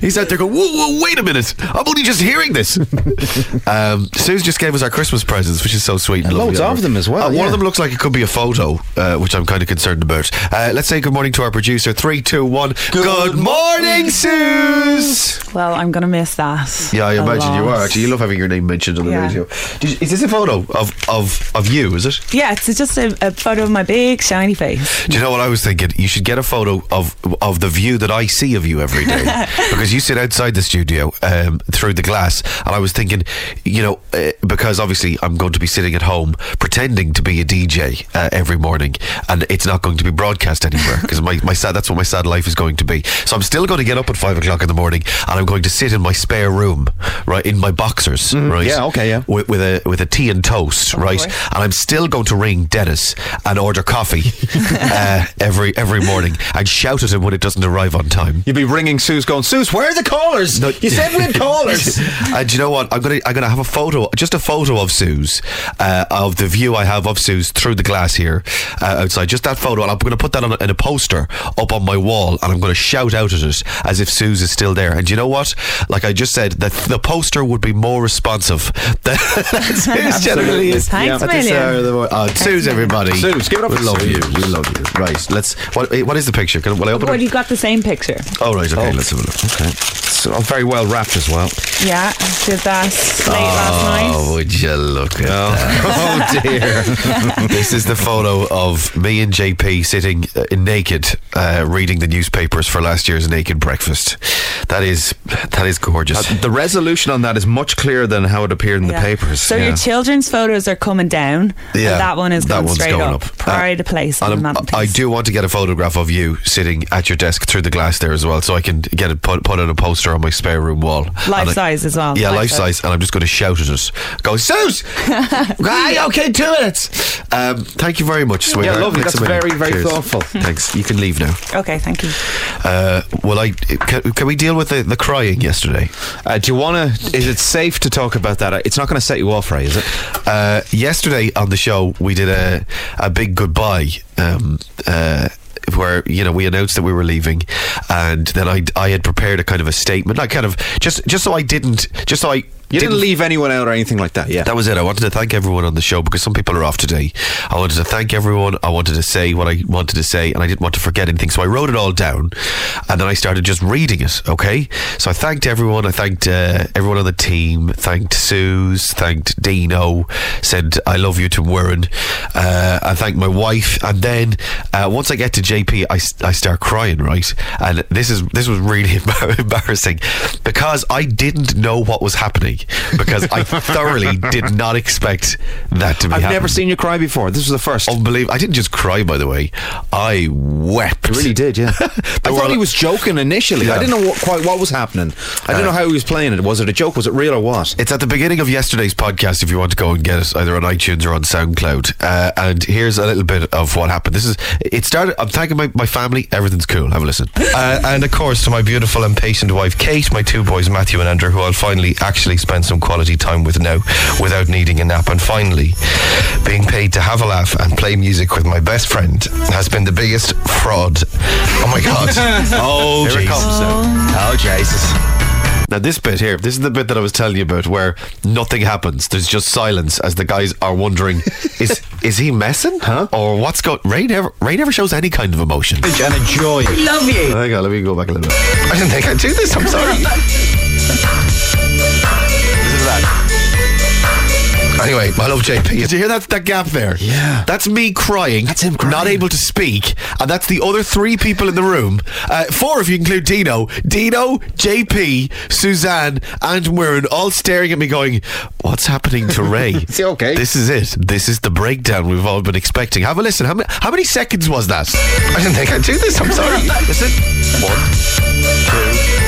He's out there going. Whoa, whoa, wait a minute! I'm only just hearing this. um, Suze just gave us our Christmas presents, which is so sweet. And And loads of them as well, Uh, One of them looks like it could be a photo, uh, which I'm kind of concerned about. Uh, let's say good morning to our producer. Three, two, one. Good, morning, Suze. Well, I'm going to miss that. Yeah, I imagine you lot. are. Actually, you love having your name mentioned on the Yeah. radio. You- is this a photo of, of, of you? Is it? Yeah, it's just a, a photo of my big shiny face. Do you know what I was thinking? You should get a photo of of the view that I see of you every day because you sit outside the studio um, through the glass, and I was thinking, you know, uh, because obviously I'm going to be sitting at home pretending to be a DJ uh, every morning, and it's not going to be broadcast anywhere because my, my sad that's what my sad life is going to be. So I'm still going to get up at five o'clock in the morning, and I'm going to sit in my spare room, right, in my boxers, right, Yeah, okay, yeah. with, with a with a tea and toast, right, boy. and I'm still going to ring Dennis and order coffee uh, every every morning and shout at him when it doesn't arrive on time. You'd be ringing Suze, going, Suze, where are the callers? No. you said we had callers. and do you know what? I'm gonna I'm gonna have a photo, just a photo of Suze, uh, of the view I have of Suze through the glass here uh, outside. Just that photo, and I'm gonna put that on a, in a poster up on my wall, and I'm gonna shout out at it as if Suze is still there. And do you know what? Like I just said, that the poster would be more responsive than Suze generally is. Thanks At this million. hour of the morning. Oh, Suze, everybody. Suze, give it up We love Suze. you. We love you. Right. Let's. What? What is the picture? Can, will I open Well, it? you got the same picture. Oh right. Okay. Let's have a look. okay. It's all very well wrapped as well. Yeah, did that late last night. Oh, would you look at that? Oh, dear. this is the photo of me and JP sitting uh, naked, uh, reading the newspapers for last year's naked breakfast. That is that is gorgeous. Uh, the resolution on that is much clearer than how it appeared in Yeah. the papers. So yeah. your children's photos are coming down. Yeah, and that one is that going one's straight going up. up. Pride of place on And the I'm- mantelpiece. I do want to get a photograph of you sitting at your desk through the glass there as well, so I can get it put, put on a poster on my spare room wall. Life And I- size as well. Yeah, Life life size. size, and I'm just going to shout at it. Go, Suze! right, okay, two minutes. Um, thank you very much, sweetheart. Yeah, lovely. Thanks a That's million. very, very Cheers. thoughtful. Thanks. You can leave now. Okay, thank you. Uh, well, I can, can we deal with the, the crying yesterday? Uh, do you want to? Is it safe to talk about that? It's not going to set you off, Ray, is it? Uh, yesterday on the show, we did a a big goodbye. Um, uh, where you know we announced that we were leaving, and then I I had prepared a kind of a statement, like kind of just just so I didn't just so I You didn't leave anyone out or anything like that, yeah. That was it. I wanted to thank everyone on the show because some people are off today. I wanted to thank everyone. I wanted to say what I wanted to say, and I didn't want to forget anything. So I wrote it all down, and then I started just reading it. Okay. So I thanked everyone. I thanked uh, everyone on the team. Thanked Suze. Thanked Dino. Said I love you to Warren. Uh, I thanked my wife, and then uh, once I get to JP, I, I start crying. Right, and this is this was really embarrassing because I didn't know what was happening because I thoroughly did not expect that to be I've happening. never seen you cry before. This was the first. Unbelievable. I didn't just cry, by the way. I wept. You really did, yeah. I thought he was joking initially. I didn't know what, quite what was happening. I didn't Uh, know how he was playing it. Was it a joke? Was it real or what? It's at the beginning of yesterday's podcast if you want to go and get it either on iTunes or on SoundCloud. Uh, and here's a little bit of what happened. This is it started I'm thanking my, my family, everything's cool. Have a listen. Uh, and of course, to my beautiful and patient wife, Kate, my two boys, Matthew and Andrew, who I'll finally actually spend some quality time with now without needing a nap. And finally, being paid to have a laugh and play music with my best friend has been the biggest fraud. Oh my God. oh, Here it Jesus. comes now. Oh, Jesus. Now, this bit here, this is the bit that I was telling you about where nothing happens. There's just silence as the guys are wondering, is is he messing? Huh? Or what's going Ray never, Ray never shows any kind of emotion. And enjoy. Love you. Hang on, let me go back a little bit. I didn't think I'd do this. I'm sorry. Anyway, I love JP. Did you hear that that gap there? Yeah. That's me crying. That's him crying. Not able to speak. And that's the other three people in the room. Uh, four if you include Dino. Dino, JP, Suzanne, and Muireann all staring at me going, What's happening to Ray? Is he okay? This is it. This is the breakdown we've all been expecting. Have a listen. How many, how many seconds was that? I didn't think I'd do this. I'm sorry. listen. One, two, three, four.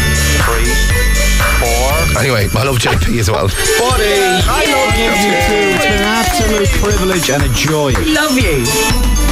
Anyway, I love JP as well. Buddy, I love you too. It's been an absolute privilege and a joy. Love you.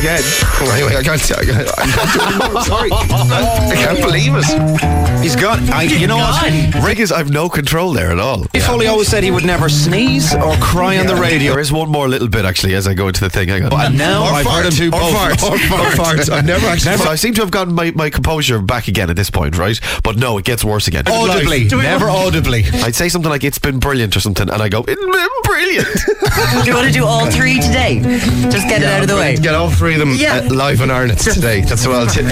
And again. Oh, anyway, I can't, I can't, I can't do anymore. Sorry. I can't oh. believe it. He's gone. I, you know what? Rig is, I've no control there at all. If only always said he would never sneeze or cry on the radio. There is one more little bit actually as I go into the thing. Hang on. And now or I've fart, heard him do or both. Fart, Or or fart. fart. I've never actually. So I seem to have gotten my, my composure back again at this point, right? But no, it gets worse again. Audibly, never audibly. I'd say something like "It's been brilliant" or something, and I go "It's been brilliant." Do you want to do all three today? Just get it out of the way. Get all three of them Yeah. uh, live on Arnott's today. That's what I'll do.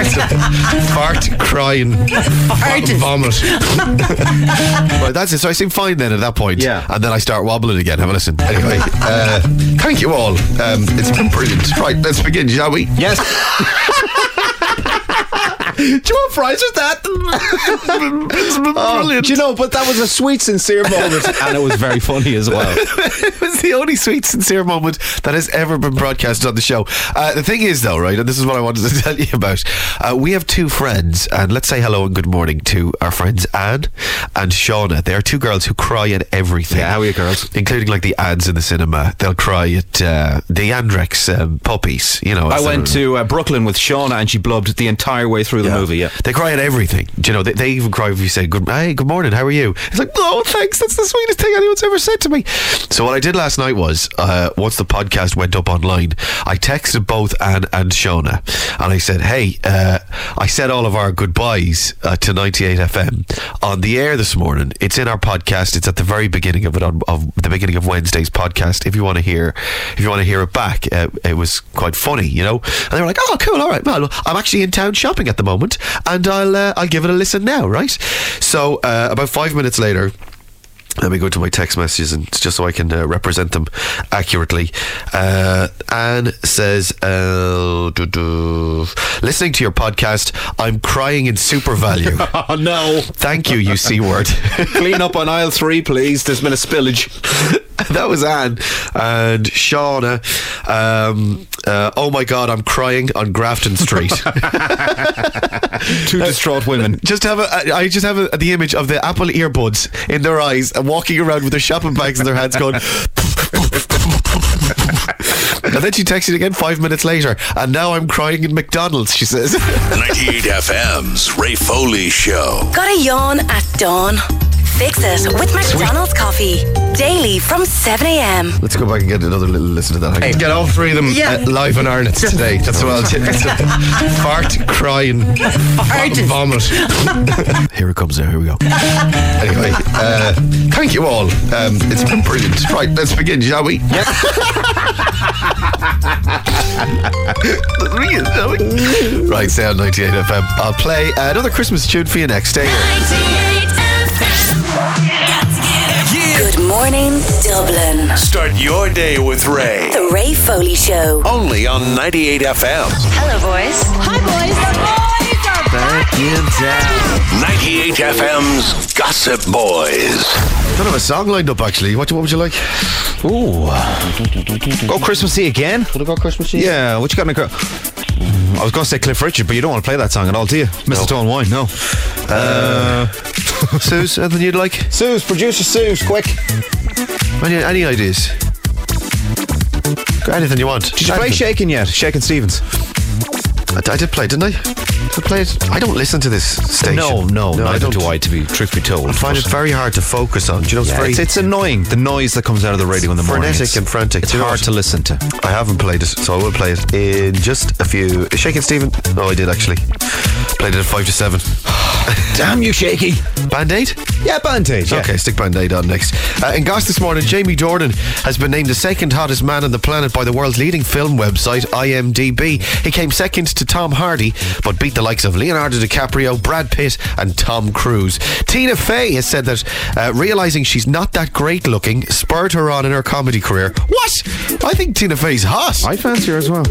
Fart, crying, Fart. vomit. right, that's it. So I seem fine then at that point. Yeah. And then I start wobbling again. Have a listen. Anyway, uh, thank you all. Um, it's been brilliant. Right, let's begin, shall we? Yes. Do you want fries with that? Oh, brilliant. do you know, but that was a sweet, sincere moment, and it was very funny as well. it was the only sweet, sincere moment that has ever been broadcasted on the show. Uh, the thing is, though, right, and this is what I wanted to tell you about. Uh, we have two friends, and let's say hello and good morning to our friends Anne and Shauna. They are two girls who cry at everything. Yeah, how are you, girls? Including like the ads in the cinema. They'll cry at uh, the Andrex um, puppies. You know, I went to uh, Brooklyn with Shauna, and she blubbed the entire way through the movie. Yeah. They cry at everything. Do You know, they, they even cry if you say, good, hey, good morning, how are you? It's like, oh, thanks, that's the sweetest thing anyone's ever said to me. So what I did last night was, uh, once the podcast went up online, I texted both Anne and Shauna, and I said, hey, uh, I said all of our goodbyes uh, to 98 FM on the air this morning. It's in our podcast. It's at the very beginning of it, on of the beginning of Wednesday's podcast. If you want to hear, if you want to hear it back, uh, it was quite funny, you know. And they were like, "Oh, cool, all right, well, I'm actually in town shopping at the moment, and I'll uh, I'll give it a listen now, right?" So uh, about five minutes later. Let me go to my text messages and just so I can uh, represent them accurately. Uh, Anne says, uh, doo doo, listening to your podcast, I'm crying in SuperValu. Oh no! Thank you, you C word. Clean up on aisle three, please. There's been a spillage. that was Anne and Shauna. Um, uh, oh my God, I'm crying on Grafton Street. Two distraught women. just have a, I just have a, the image of the Apple earbuds in their eyes walking around with their shopping bags in their hands, going. and then she texted again five minutes later, and now I'm crying in McDonald's. She says. 98 FM's Ray Foley Show. Got a yawn at dawn? Fix it with McDonald's coffee. Daily from 7 a.m. Let's go back and get another little listen to that. Hey. Get all three of them Yeah. uh, live on Arnott's today. That's what I'll do. Fart, crying, Fart. vomit. Here it comes now. Here we go. Anyway, uh, thank you all. Um, it's been brilliant. Right, let's begin, shall we? Let's begin, shall we? Right, stay on 98 FM. I'll play uh, another Christmas tune for you next. Stay here. Good morning, Dublin. Start your day with Ray. The Ray Foley Show. Only on 98 FM. Hello, boys. Hi, boys. The boys are 98 FM's Gossip Boys. Don't have a song lined up actually. What, what would you like? Ooh. Go Christmassy again? Would I go Christmassy? Yeah, what you got in the car? I was going to say Cliff Richard, but you don't want to play that song at all, do you? Mistletoe and Wine, no. Uh, Suze, anything you'd like? Suze, producer Suze, quick. Any, any ideas? Anything you want? Did you play Shaking yet? Shaking Stevens? I, I did play, didn't I? I played. I don't listen to this station. No, no, I neither don't. do I, to be truth be told. I find it very hard to focus on. Do you know, it's Yeah, very it's, it's annoying, the noise that comes out of the radio in the morning. frenetic It's- and frantic. It's Do you know hard to listen to. I haven't played it, so I will play it in just a few. Shaking Stephen? Oh, I did actually. Played it at five to seven. Damn you, Shaky. Band Aid? Yeah, Band-Aid, yeah. Okay, stick Band Aid on next. Uh, in Goss this morning, Jamie Dornan has been named the second hottest man on the planet by the world's leading film website, IMDb. He came second to Tom Hardy, but beat the likes of Leonardo DiCaprio, Brad Pitt, and Tom Cruise. Tina Fey has said that uh, realizing she's not that great looking spurred her on in her comedy career. What? I think Tina Fey's hot. I fancy her as well.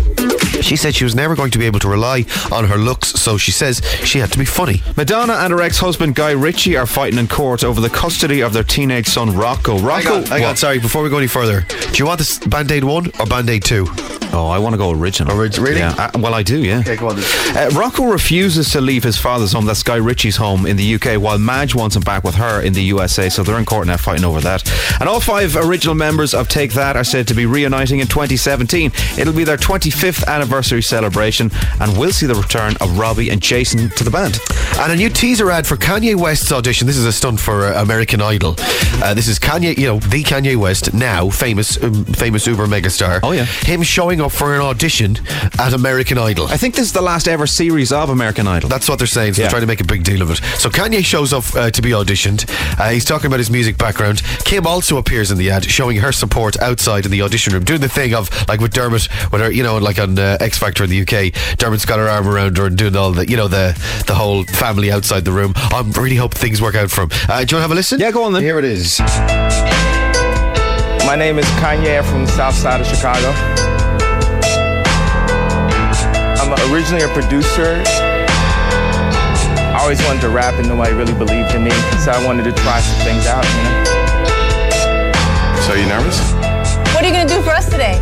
She said she was never going to be able to rely on her looks, so she says she had to be funny. Madonna and her ex-husband Guy Ritchie are fighting in court over the custody of their teenage son Rocco. Rocco, I got, sorry, before we go any further, do you want this Band Aid 1 or Band Aid 2? Oh, I want to go original. Orig- really? Yeah. Uh, well, I do. Yeah. Okay, go on Uh, Rocco refuses to leave his father's home, that's Guy Ritchie's home in the UK, while Madge wants him back with her in the USA. So they're in court now fighting over that. And all five original members of Take That are said to be reuniting in 2017. It'll be their 25th anniversary celebration, and we'll see the return of Robbie and Jason to the band. And a new teaser ad for Kanye West's audition. This is a stunt for uh, American Idol. Uh, this is Kanye, you know, the Kanye West, now famous, um, famous Uber megastar. Oh, yeah. Him showing up for an audition at American Idol. I think this is the last ever series of American Idol. That's what they're saying. So Yeah. they're trying to make a big deal of it. So Kanye shows up uh, to be auditioned. Uh, he's talking about his music background. Kim also appears in the ad, showing her support outside in the audition room, doing the thing of like with Dermot, with her, you know, like on uh, X Factor in the UK. Dermot's got her arm around her and doing all the, you know, the the whole family outside the room. I really hope things work out for him. Uh, do you want to have a listen? Yeah, go on then. Here it is. My name is Kanye from the south side of Chicago. I'm originally a producer. I always wanted to rap and nobody really believed in me, so I wanted to try some things out, you know. So you nervous? What are you gonna do for us today?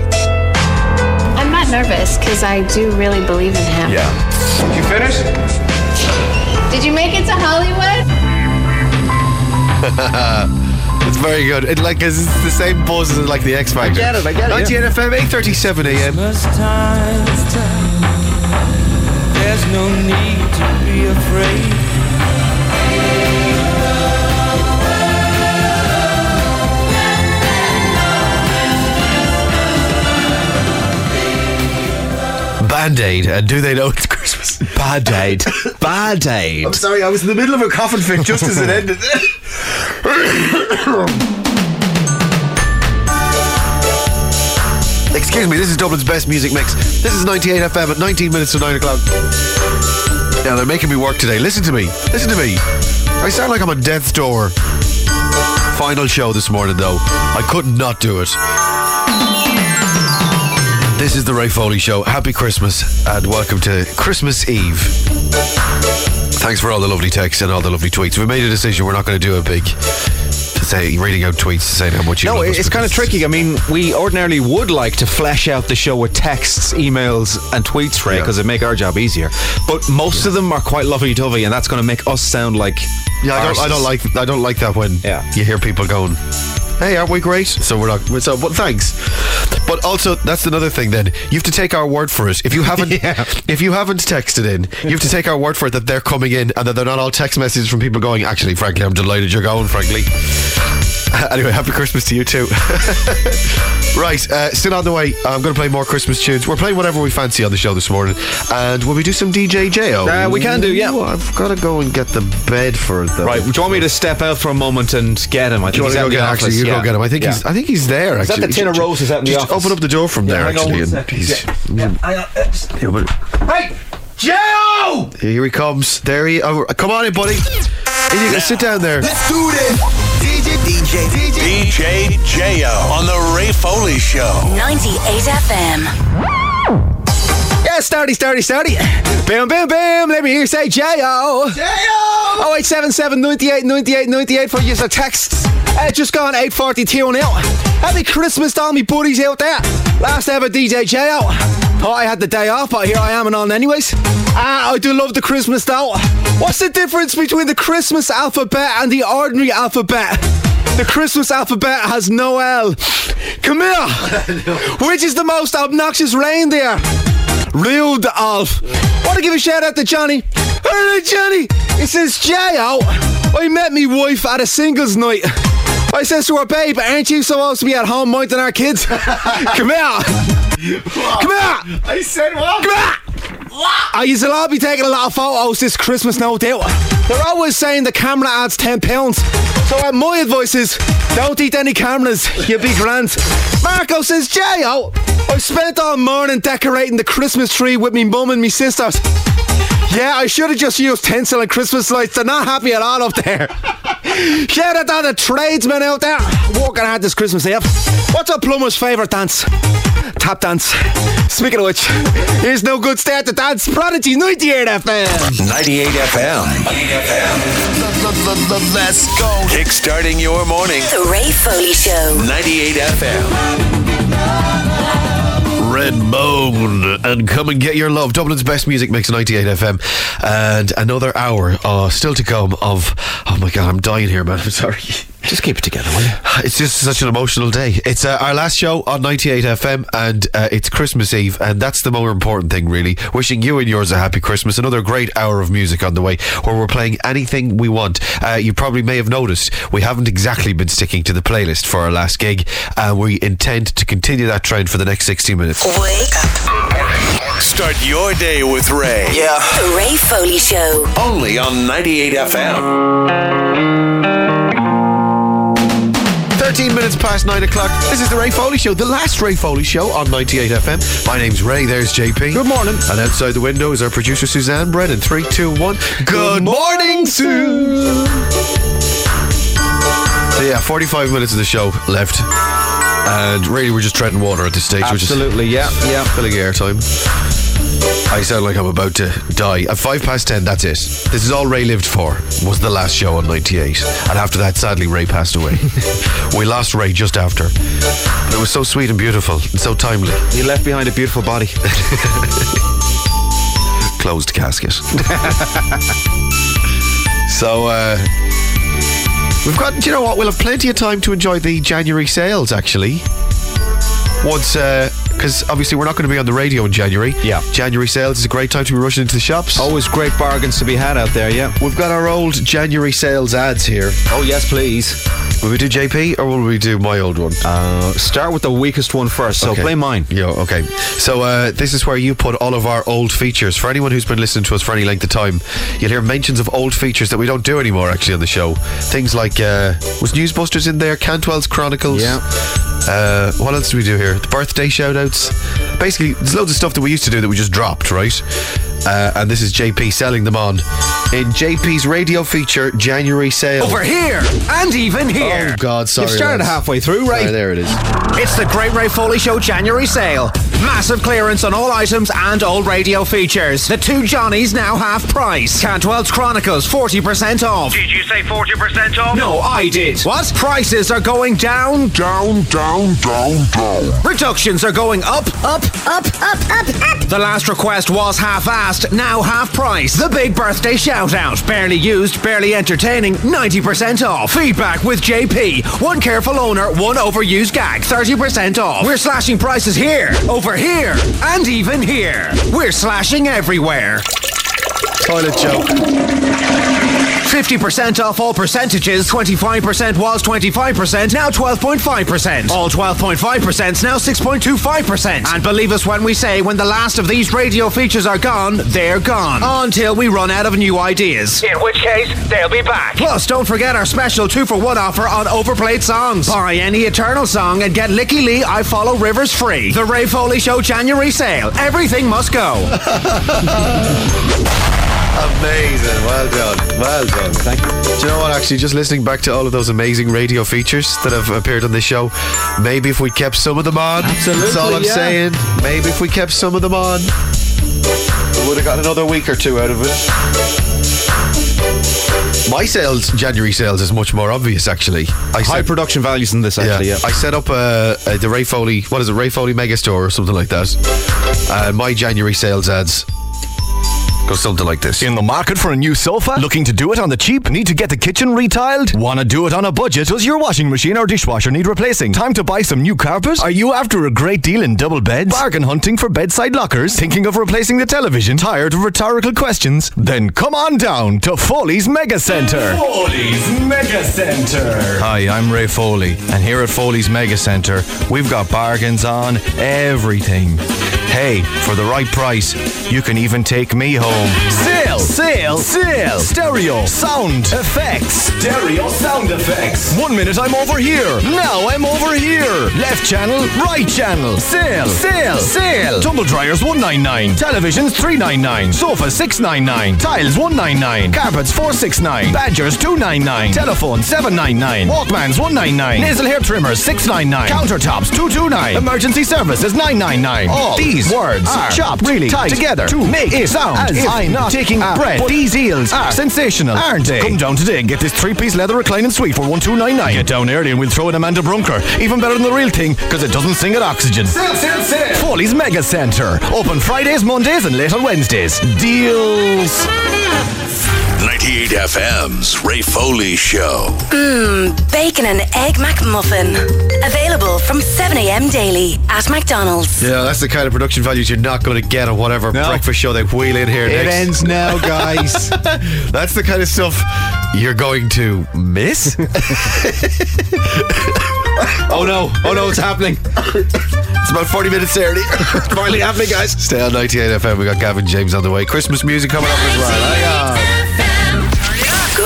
I'm not nervous because I do really believe in him. Yeah. Did you finish? Did you make it to Hollywood? it's very good. It like it's the same buzz as like the X Factor. I get it, I get it, 98 FM, 8:37 a.m. There's no need to be afraid. Band Aid, and uh, do they know it's Christmas? Band Aid. Band Aid. I'm sorry, I was in the middle of a coughing fit just as it ended. Excuse me, this is Dublin's best music mix. This is 98 FM at 19 minutes to 9 o'clock. Now they're making me work today. Listen to me. Listen to me. I sound like I'm on death's door. Final show this morning, though. I could not do it. This is the Ray Foley Show. Happy Christmas and welcome to Christmas Eve. Thanks for all the lovely texts and all the lovely tweets. We made a decision. We're not going to do a big say reading out tweets to say how much you No, it's kind of tricky. I mean, we ordinarily would like to flesh out the show with texts, emails, and tweets, Ray, because it make our job easier. But most of them are quite lovey-dovey, and that's going to make us sound like Yeah, I don't, I don't like I don't like that when yeah. you hear people going, "Hey, aren't we great?" So we're not. So, but thanks. But also, that's another thing. Then you have to take our word for it. If you haven't, yeah. if you haven't texted in, you have to take our word for it that they're coming in and that they're not all text messages from people going. Actually, frankly, I'm delighted you're going. Frankly. Anyway, happy Christmas to you too. right, uh, still on the way. I'm going to play more Christmas tunes. We're playing whatever we fancy on the show this morning. And will we do some DJ Jayo? Uh, we can do, yeah. Ooh, I've got to go and get the bed for it though. Right, do you want me to step out for a moment and get him? I Do you think want he's to go get? the Actually, you yeah. go get him. I think Yeah. he's. I think he's there. Is that Actually, the tin of roses out in the just office? open up the door from there. Yeah, hang actually, and he's. Yeah. But- Hey, Jayo! Here he comes. There he. Oh, come on in, buddy. Here you go. Sit down there. Let's do this. DJ, DJ, DJ, DJ Jayo on the Ray Foley Show. 98 FM. Yeah, starty, starty, starty. Bam, bam, bam. Let me hear you say J-O. J-O. 0877 98 98 98 for user texts. Uh, just gone 842 now. Happy Christmas to all my buddies out there. Last ever DJ J-O. Thought I had the day off, but here I am and on anyways. Ah, I do love the Christmas though. What's the difference between the Christmas alphabet and the ordinary alphabet? The Christmas alphabet has no L. Come here. Which is the most obnoxious reindeer? Rudolph. Want to give a shout out to Johnny? Hello, Johnny. It says J J.O. I met me wife at a singles night. I says to her, babe, aren't you supposed to be at home minding our kids? Come here. Come here. I said what? Come here. I used to be taking a lot of photos this Christmas, no doubt. They're always saying the camera adds £10. So uh, my advice is, don't eat any cameras, you'll be grand. Marco says, J.O., I spent all morning decorating the Christmas tree with me mum and me sisters. Yeah, I should have just used tinsel and Christmas lights. They're not happy at all up there. Shout out to the tradesmen out there working hard this Christmas Eve. What's a plumber's favourite dance? Tap dance. Speaking of which, here's no good start to dance. Prodigy 98 FM. 98 FM. Let's go. Kickstarting your morning. The Ray Foley Show. 98 FM. Redbone and come and get your love. Dublin's best music mix 98 FM and another hour uh, still to come of oh my god I'm dying here man. I'm sorry just keep it together will you it's just such an emotional day it's uh, our last show on 98 FM and uh, it's Christmas Eve and that's the more important thing really wishing you and yours a happy Christmas another great hour of music on the way where we're playing anything we want uh, you probably may have noticed we haven't exactly been sticking to the playlist for our last gig and we intend to continue that trend for the next 60 minutes Wake up. Start your day with Ray. Yeah. The Ray Foley Show. Only on 98 FM. 13 minutes past 9 o'clock. This is the Ray Foley Show, the last Ray Foley Show on 98 FM. My name's Ray, there's JP. Good morning. And outside the window is our producer Suzanne Brennan. Three, two, one. Good morning, Sue. So yeah, 45 minutes of the show left. And really, we're just treading water at this stage. Absolutely, we're just yeah, yeah. Filling airtime. I sound like I'm about to die. At five past ten, that's it. This is all Ray lived for. Was the last show on 98. And after that, sadly, Ray passed away. we lost Ray just after. It was so sweet and beautiful and so timely. He left behind a beautiful body. Closed casket. so, uh, we've got, you know what? We'll have plenty of time to enjoy the January sales, actually. Once, because obviously we're not going to be on the radio in January. Yeah. January sales is a great time to be rushing into the shops. Always great bargains to be had out there, yeah. We've got our old January sales ads here. Oh, yes, please. Will we do JP or will we do my old one? Uh, start with the weakest one first, so Okay. play mine. Yeah, okay. So uh, this is where you put all of our old features. For anyone who's been listening to us for any length of time, you'll hear mentions of old features that we don't do anymore actually on the show. Things like uh, was Newsbusters in there, Cantwell's Chronicles. Yeah. Uh, what else do we do here? The birthday shout outs. Basically, there's loads of stuff that we used to do that we just dropped, right? Uh, and this is JP selling them on in JP's radio feature January sale. Over here, and even here. Oh God, sorry. You've started lads. halfway through, right? Sorry, there it is. It's the Great Ray Foley Show January sale. Massive clearance on all items and old radio features. The two Johnnies now half price. Cantwell's Chronicles 40% off. Did you say 40% off? No, I did. What? Prices are going down, down, down, down, down. Reductions are going up, up, up, up, up, up. The last request was half-assed, now half price. The big birthday shout-out. Barely used, barely entertaining, 90% off. Feedback with JP. One careful owner, one overused gag, 30% off. We're slashing prices here, over here, and even here. We're slashing everywhere. Toilet joke. 50% off all percentages. 25% was 25%, now 12.5%. All 12.5% now 6.25%. And believe us when we say when the last of these radio features are gone, they're gone. Until we run out of new ideas. In which case, they'll be back. Plus, don't forget our special two for one offer on overplayed songs. Buy any Eternal song and get Lykke Li I Follow Rivers free. The Ray Foley Show January sale. Everything must go. Amazing. Well done. Well done. Thank you. Do you know what? Actually, just listening back to all of those amazing radio features that have appeared on this show, maybe if we kept some of them on, that's all I'm yeah. saying. Maybe if we kept some of them on, we would have got another week or two out of it. My sales, January sales, is much more obvious. Actually, I High set- production values in this, actually, yeah. I set up uh, uh, the Ray Foley, what is it, Ray Foley Megastore or something like that. And my January sales ads go something like this. In the market for a new sofa? Looking to do it on the cheap? Need to get the kitchen retiled? Want to do it on a budget? Does your washing machine or dishwasher need replacing? Time to buy some new carpet? Are you after a great deal in double beds? Bargain hunting for bedside lockers? Thinking of replacing the television? Tired of rhetorical questions? Then come on down to Foley's Mega Centre. Foley's Mega Centre. Hi, I'm Ray Foley, and here at Foley's Mega Centre, we've got bargains on everything. Hey, for the right price, you can even take me home. Sale, sale, sale. Stereo, sound, effects. Stereo sound effects. One minute I'm over here. Now I'm over here. Left channel, right channel. Sale, sale, sale. Tumble dryers 199. Televisions 399. Sofa 699. Tiles 199. Carpets 469. Badgers 299. Telephone 799. Walkmans 199. Nasal hair trimmers 699. Countertops 229. Emergency services 999. All these words are chopped really tight together to make a sound as I'm not taking a breath. But these eels are ah. sensational, aren't they? Come down today and get this three-piece leather reclining suite for 1299. Get down early and we'll throw in Amanda Brunker. Even better than the real thing because it doesn't sing at oxygen. Sale, sale, sale. Foley's Mega Centre. Open Fridays, Mondays, and late on Wednesdays. Deals. 98 FM's Ray Foley Show. Mmm, bacon and egg McMuffin. Available from 7am daily at McDonald's. Yeah, that's the kind of production values you're not going to get on whatever breakfast show they wheel in here It next. ends now, guys. that's the kind of stuff you're going to miss. oh no! Oh no! It's happening. It's about 40 minutes early. it's finally happening, guys. Stay on 98 FM. We got Gavin James on the way. Christmas music coming up as well.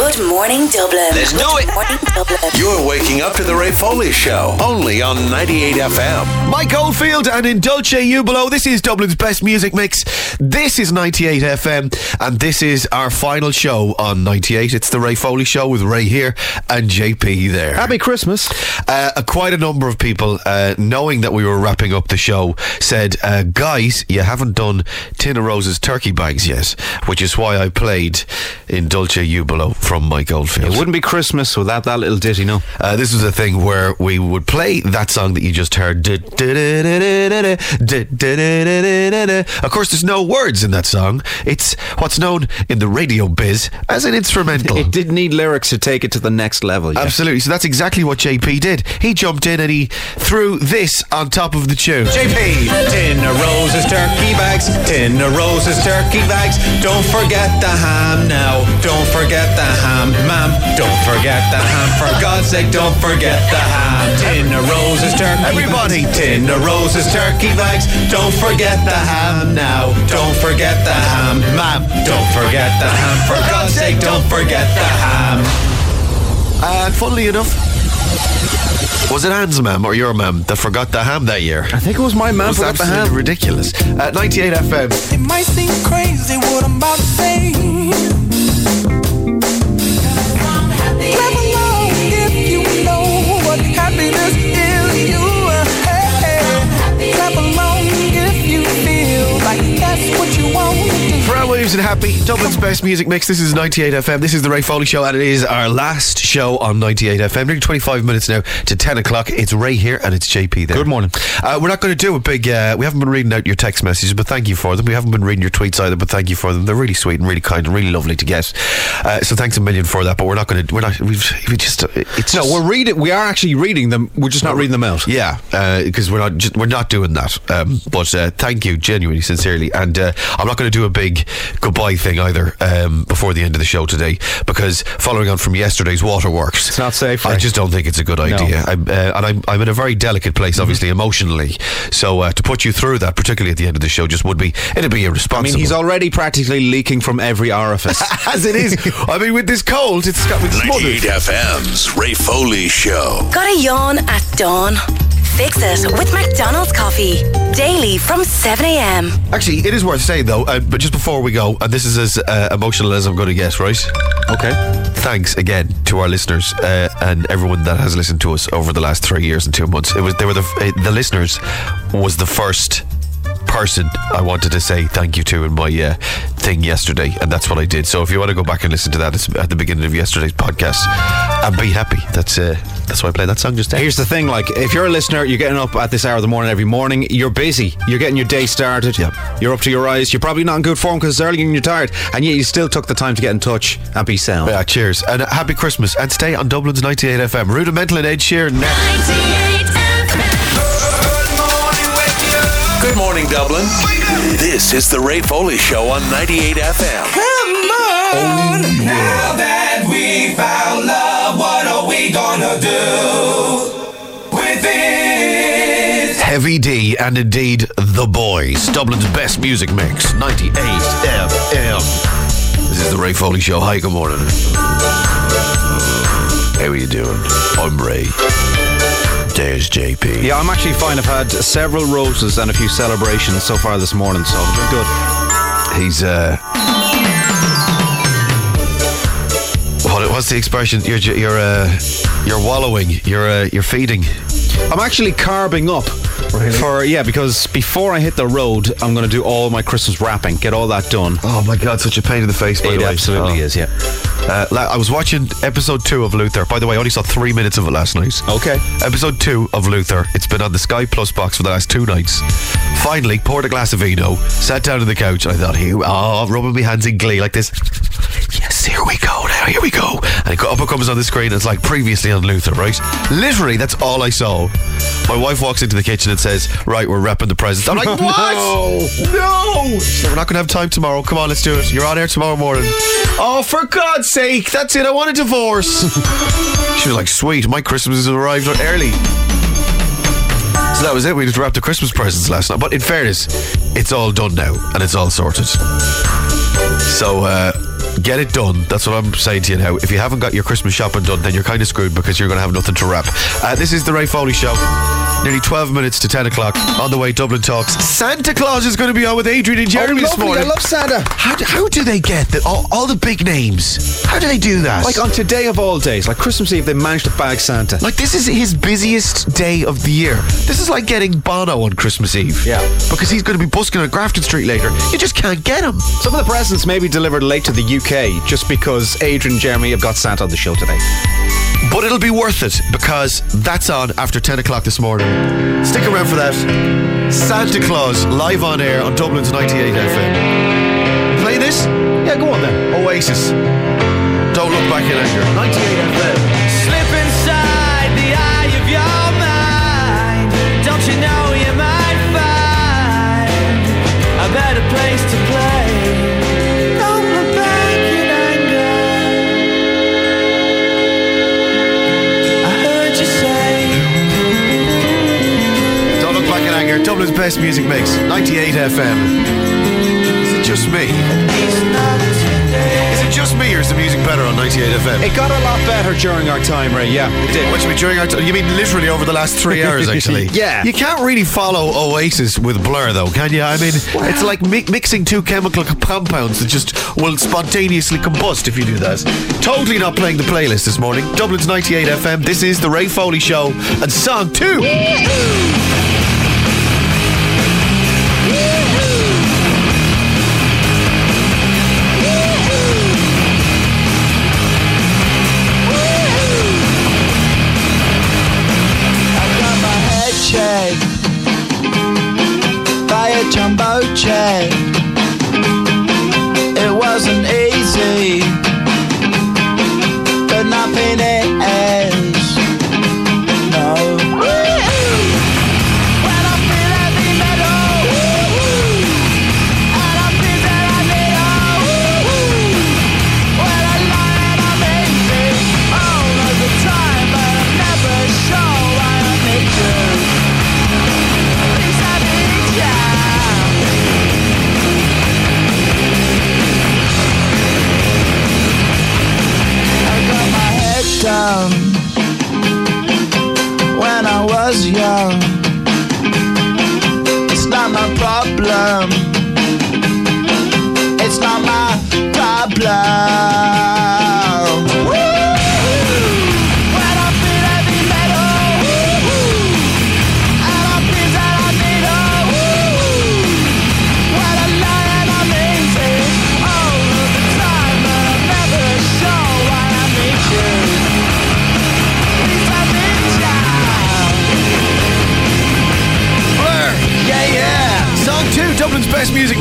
Hang on. Good morning, Dublin. Let's do it. Morning, Dublin. You're waking up to the Ray Foley Show, only on 98 FM. Mike Oldfield and in Dulci Jubilo. This is Dublin's best music mix. This is 98 FM, and this is our final show on 98. It's the Ray Foley Show with Ray here and JP there. Happy Christmas. Uh, quite a number of people, uh, knowing that we were wrapping up the show, said, uh, Guys, you haven't done Tin of Rose's turkey bags yet, which is why I played in Dulci Jubilo from Mike Oldfield. It wouldn't be Christmas without that little ditty, no. Uh, this was a thing where we would play that song that you just heard. Of course, there's no words in that song. It's what's known in the radio biz as an instrumental. It did need lyrics to take it to the next level. Yeah. Absolutely. So that's exactly what JP did. He jumped in and he threw this on top of the tune. JP, tin of roses, turkey bags, tin of roses, turkey bags. Don't forget the ham now. Don't forget the ham, ma'am. Don't forget the ham. For God's sake, don't forget the ham. Tin of roses, turkey Everybody. bags. Tin of roses, turkey bags. Don't forget the ham now. Don't forget the ham, ma'am. Don't forget the ham. For God's sake, don't forget the ham. And funnily enough, was it Anne's mum or your mum that forgot the ham that year? I think it was my It man was forgot the ham. ridiculous. At 98 FM. It might seem crazy what I'm about to say. Happiness Williams and Happy, Dublin's best music mix. This is 98 FM. This is the Ray Foley Show, and it is our last show on 98 FM. Nearly 25 minutes now to 10 o'clock. It's Ray here, and it's JP there. Good morning. Uh, we're not going to do a big. Uh, we haven't been reading out your text messages, but thank you for them. We haven't been reading your tweets either, but thank you for them. They're really sweet and really kind and really lovely to get. Uh, so thanks a million for that. But we're not going to. We're not. We've. We just. It's No, just- we're reading. We are actually reading them. We're just not reading them out. yeah, because we're not just, we're not doing that. Um, but uh, thank you, genuinely, sincerely, and uh, I'm not going to do a big goodbye thing either um, before the end of the show today because following on from yesterday's waterworks, It's not safe. I just don't think it's a good idea. I'm, uh, and I'm, I'm in a very delicate place, Mm-hmm. obviously, emotionally. So uh, to put you through that, particularly at the end of the show, just would be it'd be irresponsible. I mean, he's already practically leaking from every orifice. as it is. I mean, with this cold, it's got me 98 smothered. FM's Ray Foley Show. Got a yawn at dawn? Fix it with McDonald's coffee. Daily from 7am. Actually, it is worth saying though. Uh, but just before we go, and this is as uh, emotional as I'm going to get, right? okay. Thanks again to our listeners uh, and everyone that has listened to us over the last three years and two months. It was they were the uh, the listeners was the first person I wanted to say thank you to in my uh, thing yesterday, and that's what I did. So if you want to go back and listen to that, it's at the beginning of yesterday's podcast, and be happy. That's uh, that's why I played that song just now. Here's the thing: like, if you're a listener, you're getting up at this hour of the morning every morning. You're busy. You're getting your day started. Yep. You're up to your eyes. You're probably not in good form because it's early and you're tired, and yet you still took the time to get in touch and be sound. Yeah. Cheers and happy Christmas and stay on Dublin's 98 FM. Rudimental and Ed Sheeran. 98. Dublin. This is the Ray Foley Show on 98 FM. Come on, oh, now that we found love, what are we gonna do with it? Heavy D, and indeed The Boys. Dublin's best music mix, 98 FM. This is the Ray Foley Show. Hi, good morning. How are you doing? I'm Ray. There's JP. Yeah, I'm actually fine. I've had several roses and a few celebrations so far this morning, so I'm good. He's uh what, what's the expression? You're you're uh you're wallowing. You're uh, you're feeding. I'm actually carbing up. For yeah, because before I hit the road, I'm going to do all my Christmas wrapping, get all that done. Oh my God, such a pain in the face. By It the way. absolutely Oh. is, yeah. Uh, I was watching episode two of Luther. By the way, I only saw three minutes of it last night. Okay. Episode two of Luther. It's been on the Sky Plus box for the last two nights. Finally, poured a glass of vino, sat down on the couch, and I thought, here, oh, rubbing my hands in glee like this. Yes, here we go now, here we go. And it up and comes on the screen, it's like previously on Luther, right? Literally, that's all I saw. My wife walks into the kitchen and says, Right, we're wrapping the presents. I'm like, What? No. No! So we're not going to have time tomorrow. Come on, let's do it. You're on air tomorrow morning. Oh, for God's sake, that's it. I want a divorce. she was like, Sweet, my Christmas has arrived early. So that was it. We just wrapped the Christmas presents last night. But in fairness, it's all done now and it's all sorted. So uh, get it done. That's what I'm saying to you now. If you haven't got your Christmas shopping done, then you're kind of screwed because you're going to have nothing to wrap. Uh, this is the Ray Foley Show. Nearly 12 minutes to 10 o'clock. On the way, Dublin Talks. Santa Claus is going to be on with Adrian and Jeremy this lovely. morning. I love Santa. How do, how do they get the, all, all the big names? How do they do that? Like on today of all days, like Christmas Eve, they managed to bag Santa. Like this is his busiest day of the year. This is like getting Bono on Christmas Eve. Yeah. Because he's going to be busking on Grafton Street later. You just can't get him. Some of the presents may be delivered late to the UK just because Adrian and Jeremy have got Santa on the show today. But it'll be worth it because that's on after 10 o'clock this morning. Stick around for that. Santa Claus live on air on Dublin's 98 FM. Play this? Yeah, go on then. Oasis. Don't look back in anger. 98 FM. Best music mix. 98 FM. Is it just me? Is it just me or is the music better on 98 FM? It got a lot better during our time, Ray. Yeah, it did. What you mean during our time? You mean literally over the last three hours, actually? Yeah. You can't really follow Oasis with Blur, though, can you? I mean, it's like mi- mixing two chemical compounds that just will spontaneously combust if you do that. Totally not playing the playlist this morning. Dublin's 98 FM. This is the Ray Foley Show and song two. Jumbo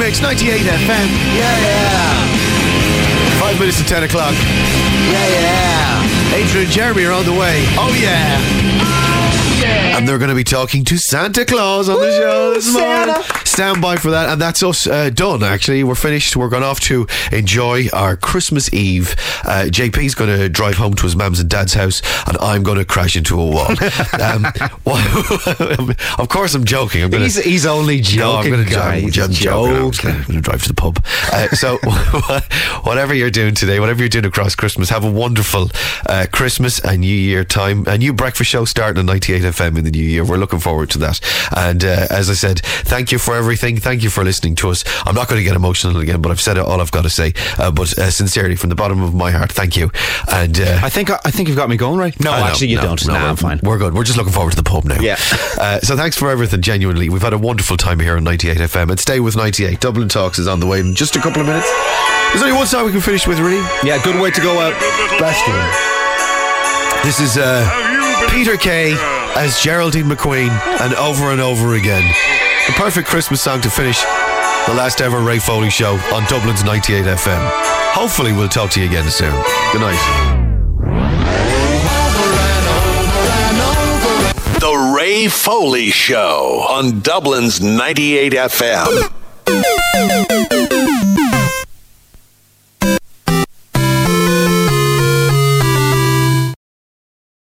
mix, 98 FM. Yeah, yeah. Five minutes to 10 o'clock. Yeah, yeah. Adrian and Jeremy are on the way. Oh, yeah. And they're going to be talking to Santa Claus on the show this morning. Stand by for that. And that's us uh, done, actually. We're finished. We're going off to enjoy our Christmas Eve. Uh, JP's going to drive home to his mum's and dad's house, and I'm going to crash into a wall. um, well, of course, I'm joking. I'm gonna, He's- he's only No, I'm joking, guy. I'm, I'm joking. I'm going to drive to the pub. Uh, so, whatever you're doing today, whatever you're doing across Christmas, have a wonderful uh, Christmas and New Year time. A new breakfast show starting at 98 FM in the new year. We're looking forward to that. And uh, as I said, thank you for everything. Thank you for listening to us. I'm not going to get emotional again, but I've said all I've got to say. Uh, but uh, sincerely, from the bottom of my heart, thank you. And uh, I think I think you've got me going right. No, I know, actually, you no, don't. no, nah, we're- I'm fine. We're good. We're just looking forward to the pub now. Yeah. Uh, so thanks for everything, genuinely. We've had a wonderful time here on 98 FM. And stay with 98. Dublin Talks is on the way in just a couple of minutes. There's only one song we can finish with, really. Yeah, good way to go out. Best one. This is uh, Peter Kay as Geraldine McQueen and over and over again. The perfect Christmas song to finish the last ever Ray Foley show on Dublin's 98 FM. Hopefully, we'll talk to you again soon. Good night. The Ray Foley Show on Dublin's 98 FM.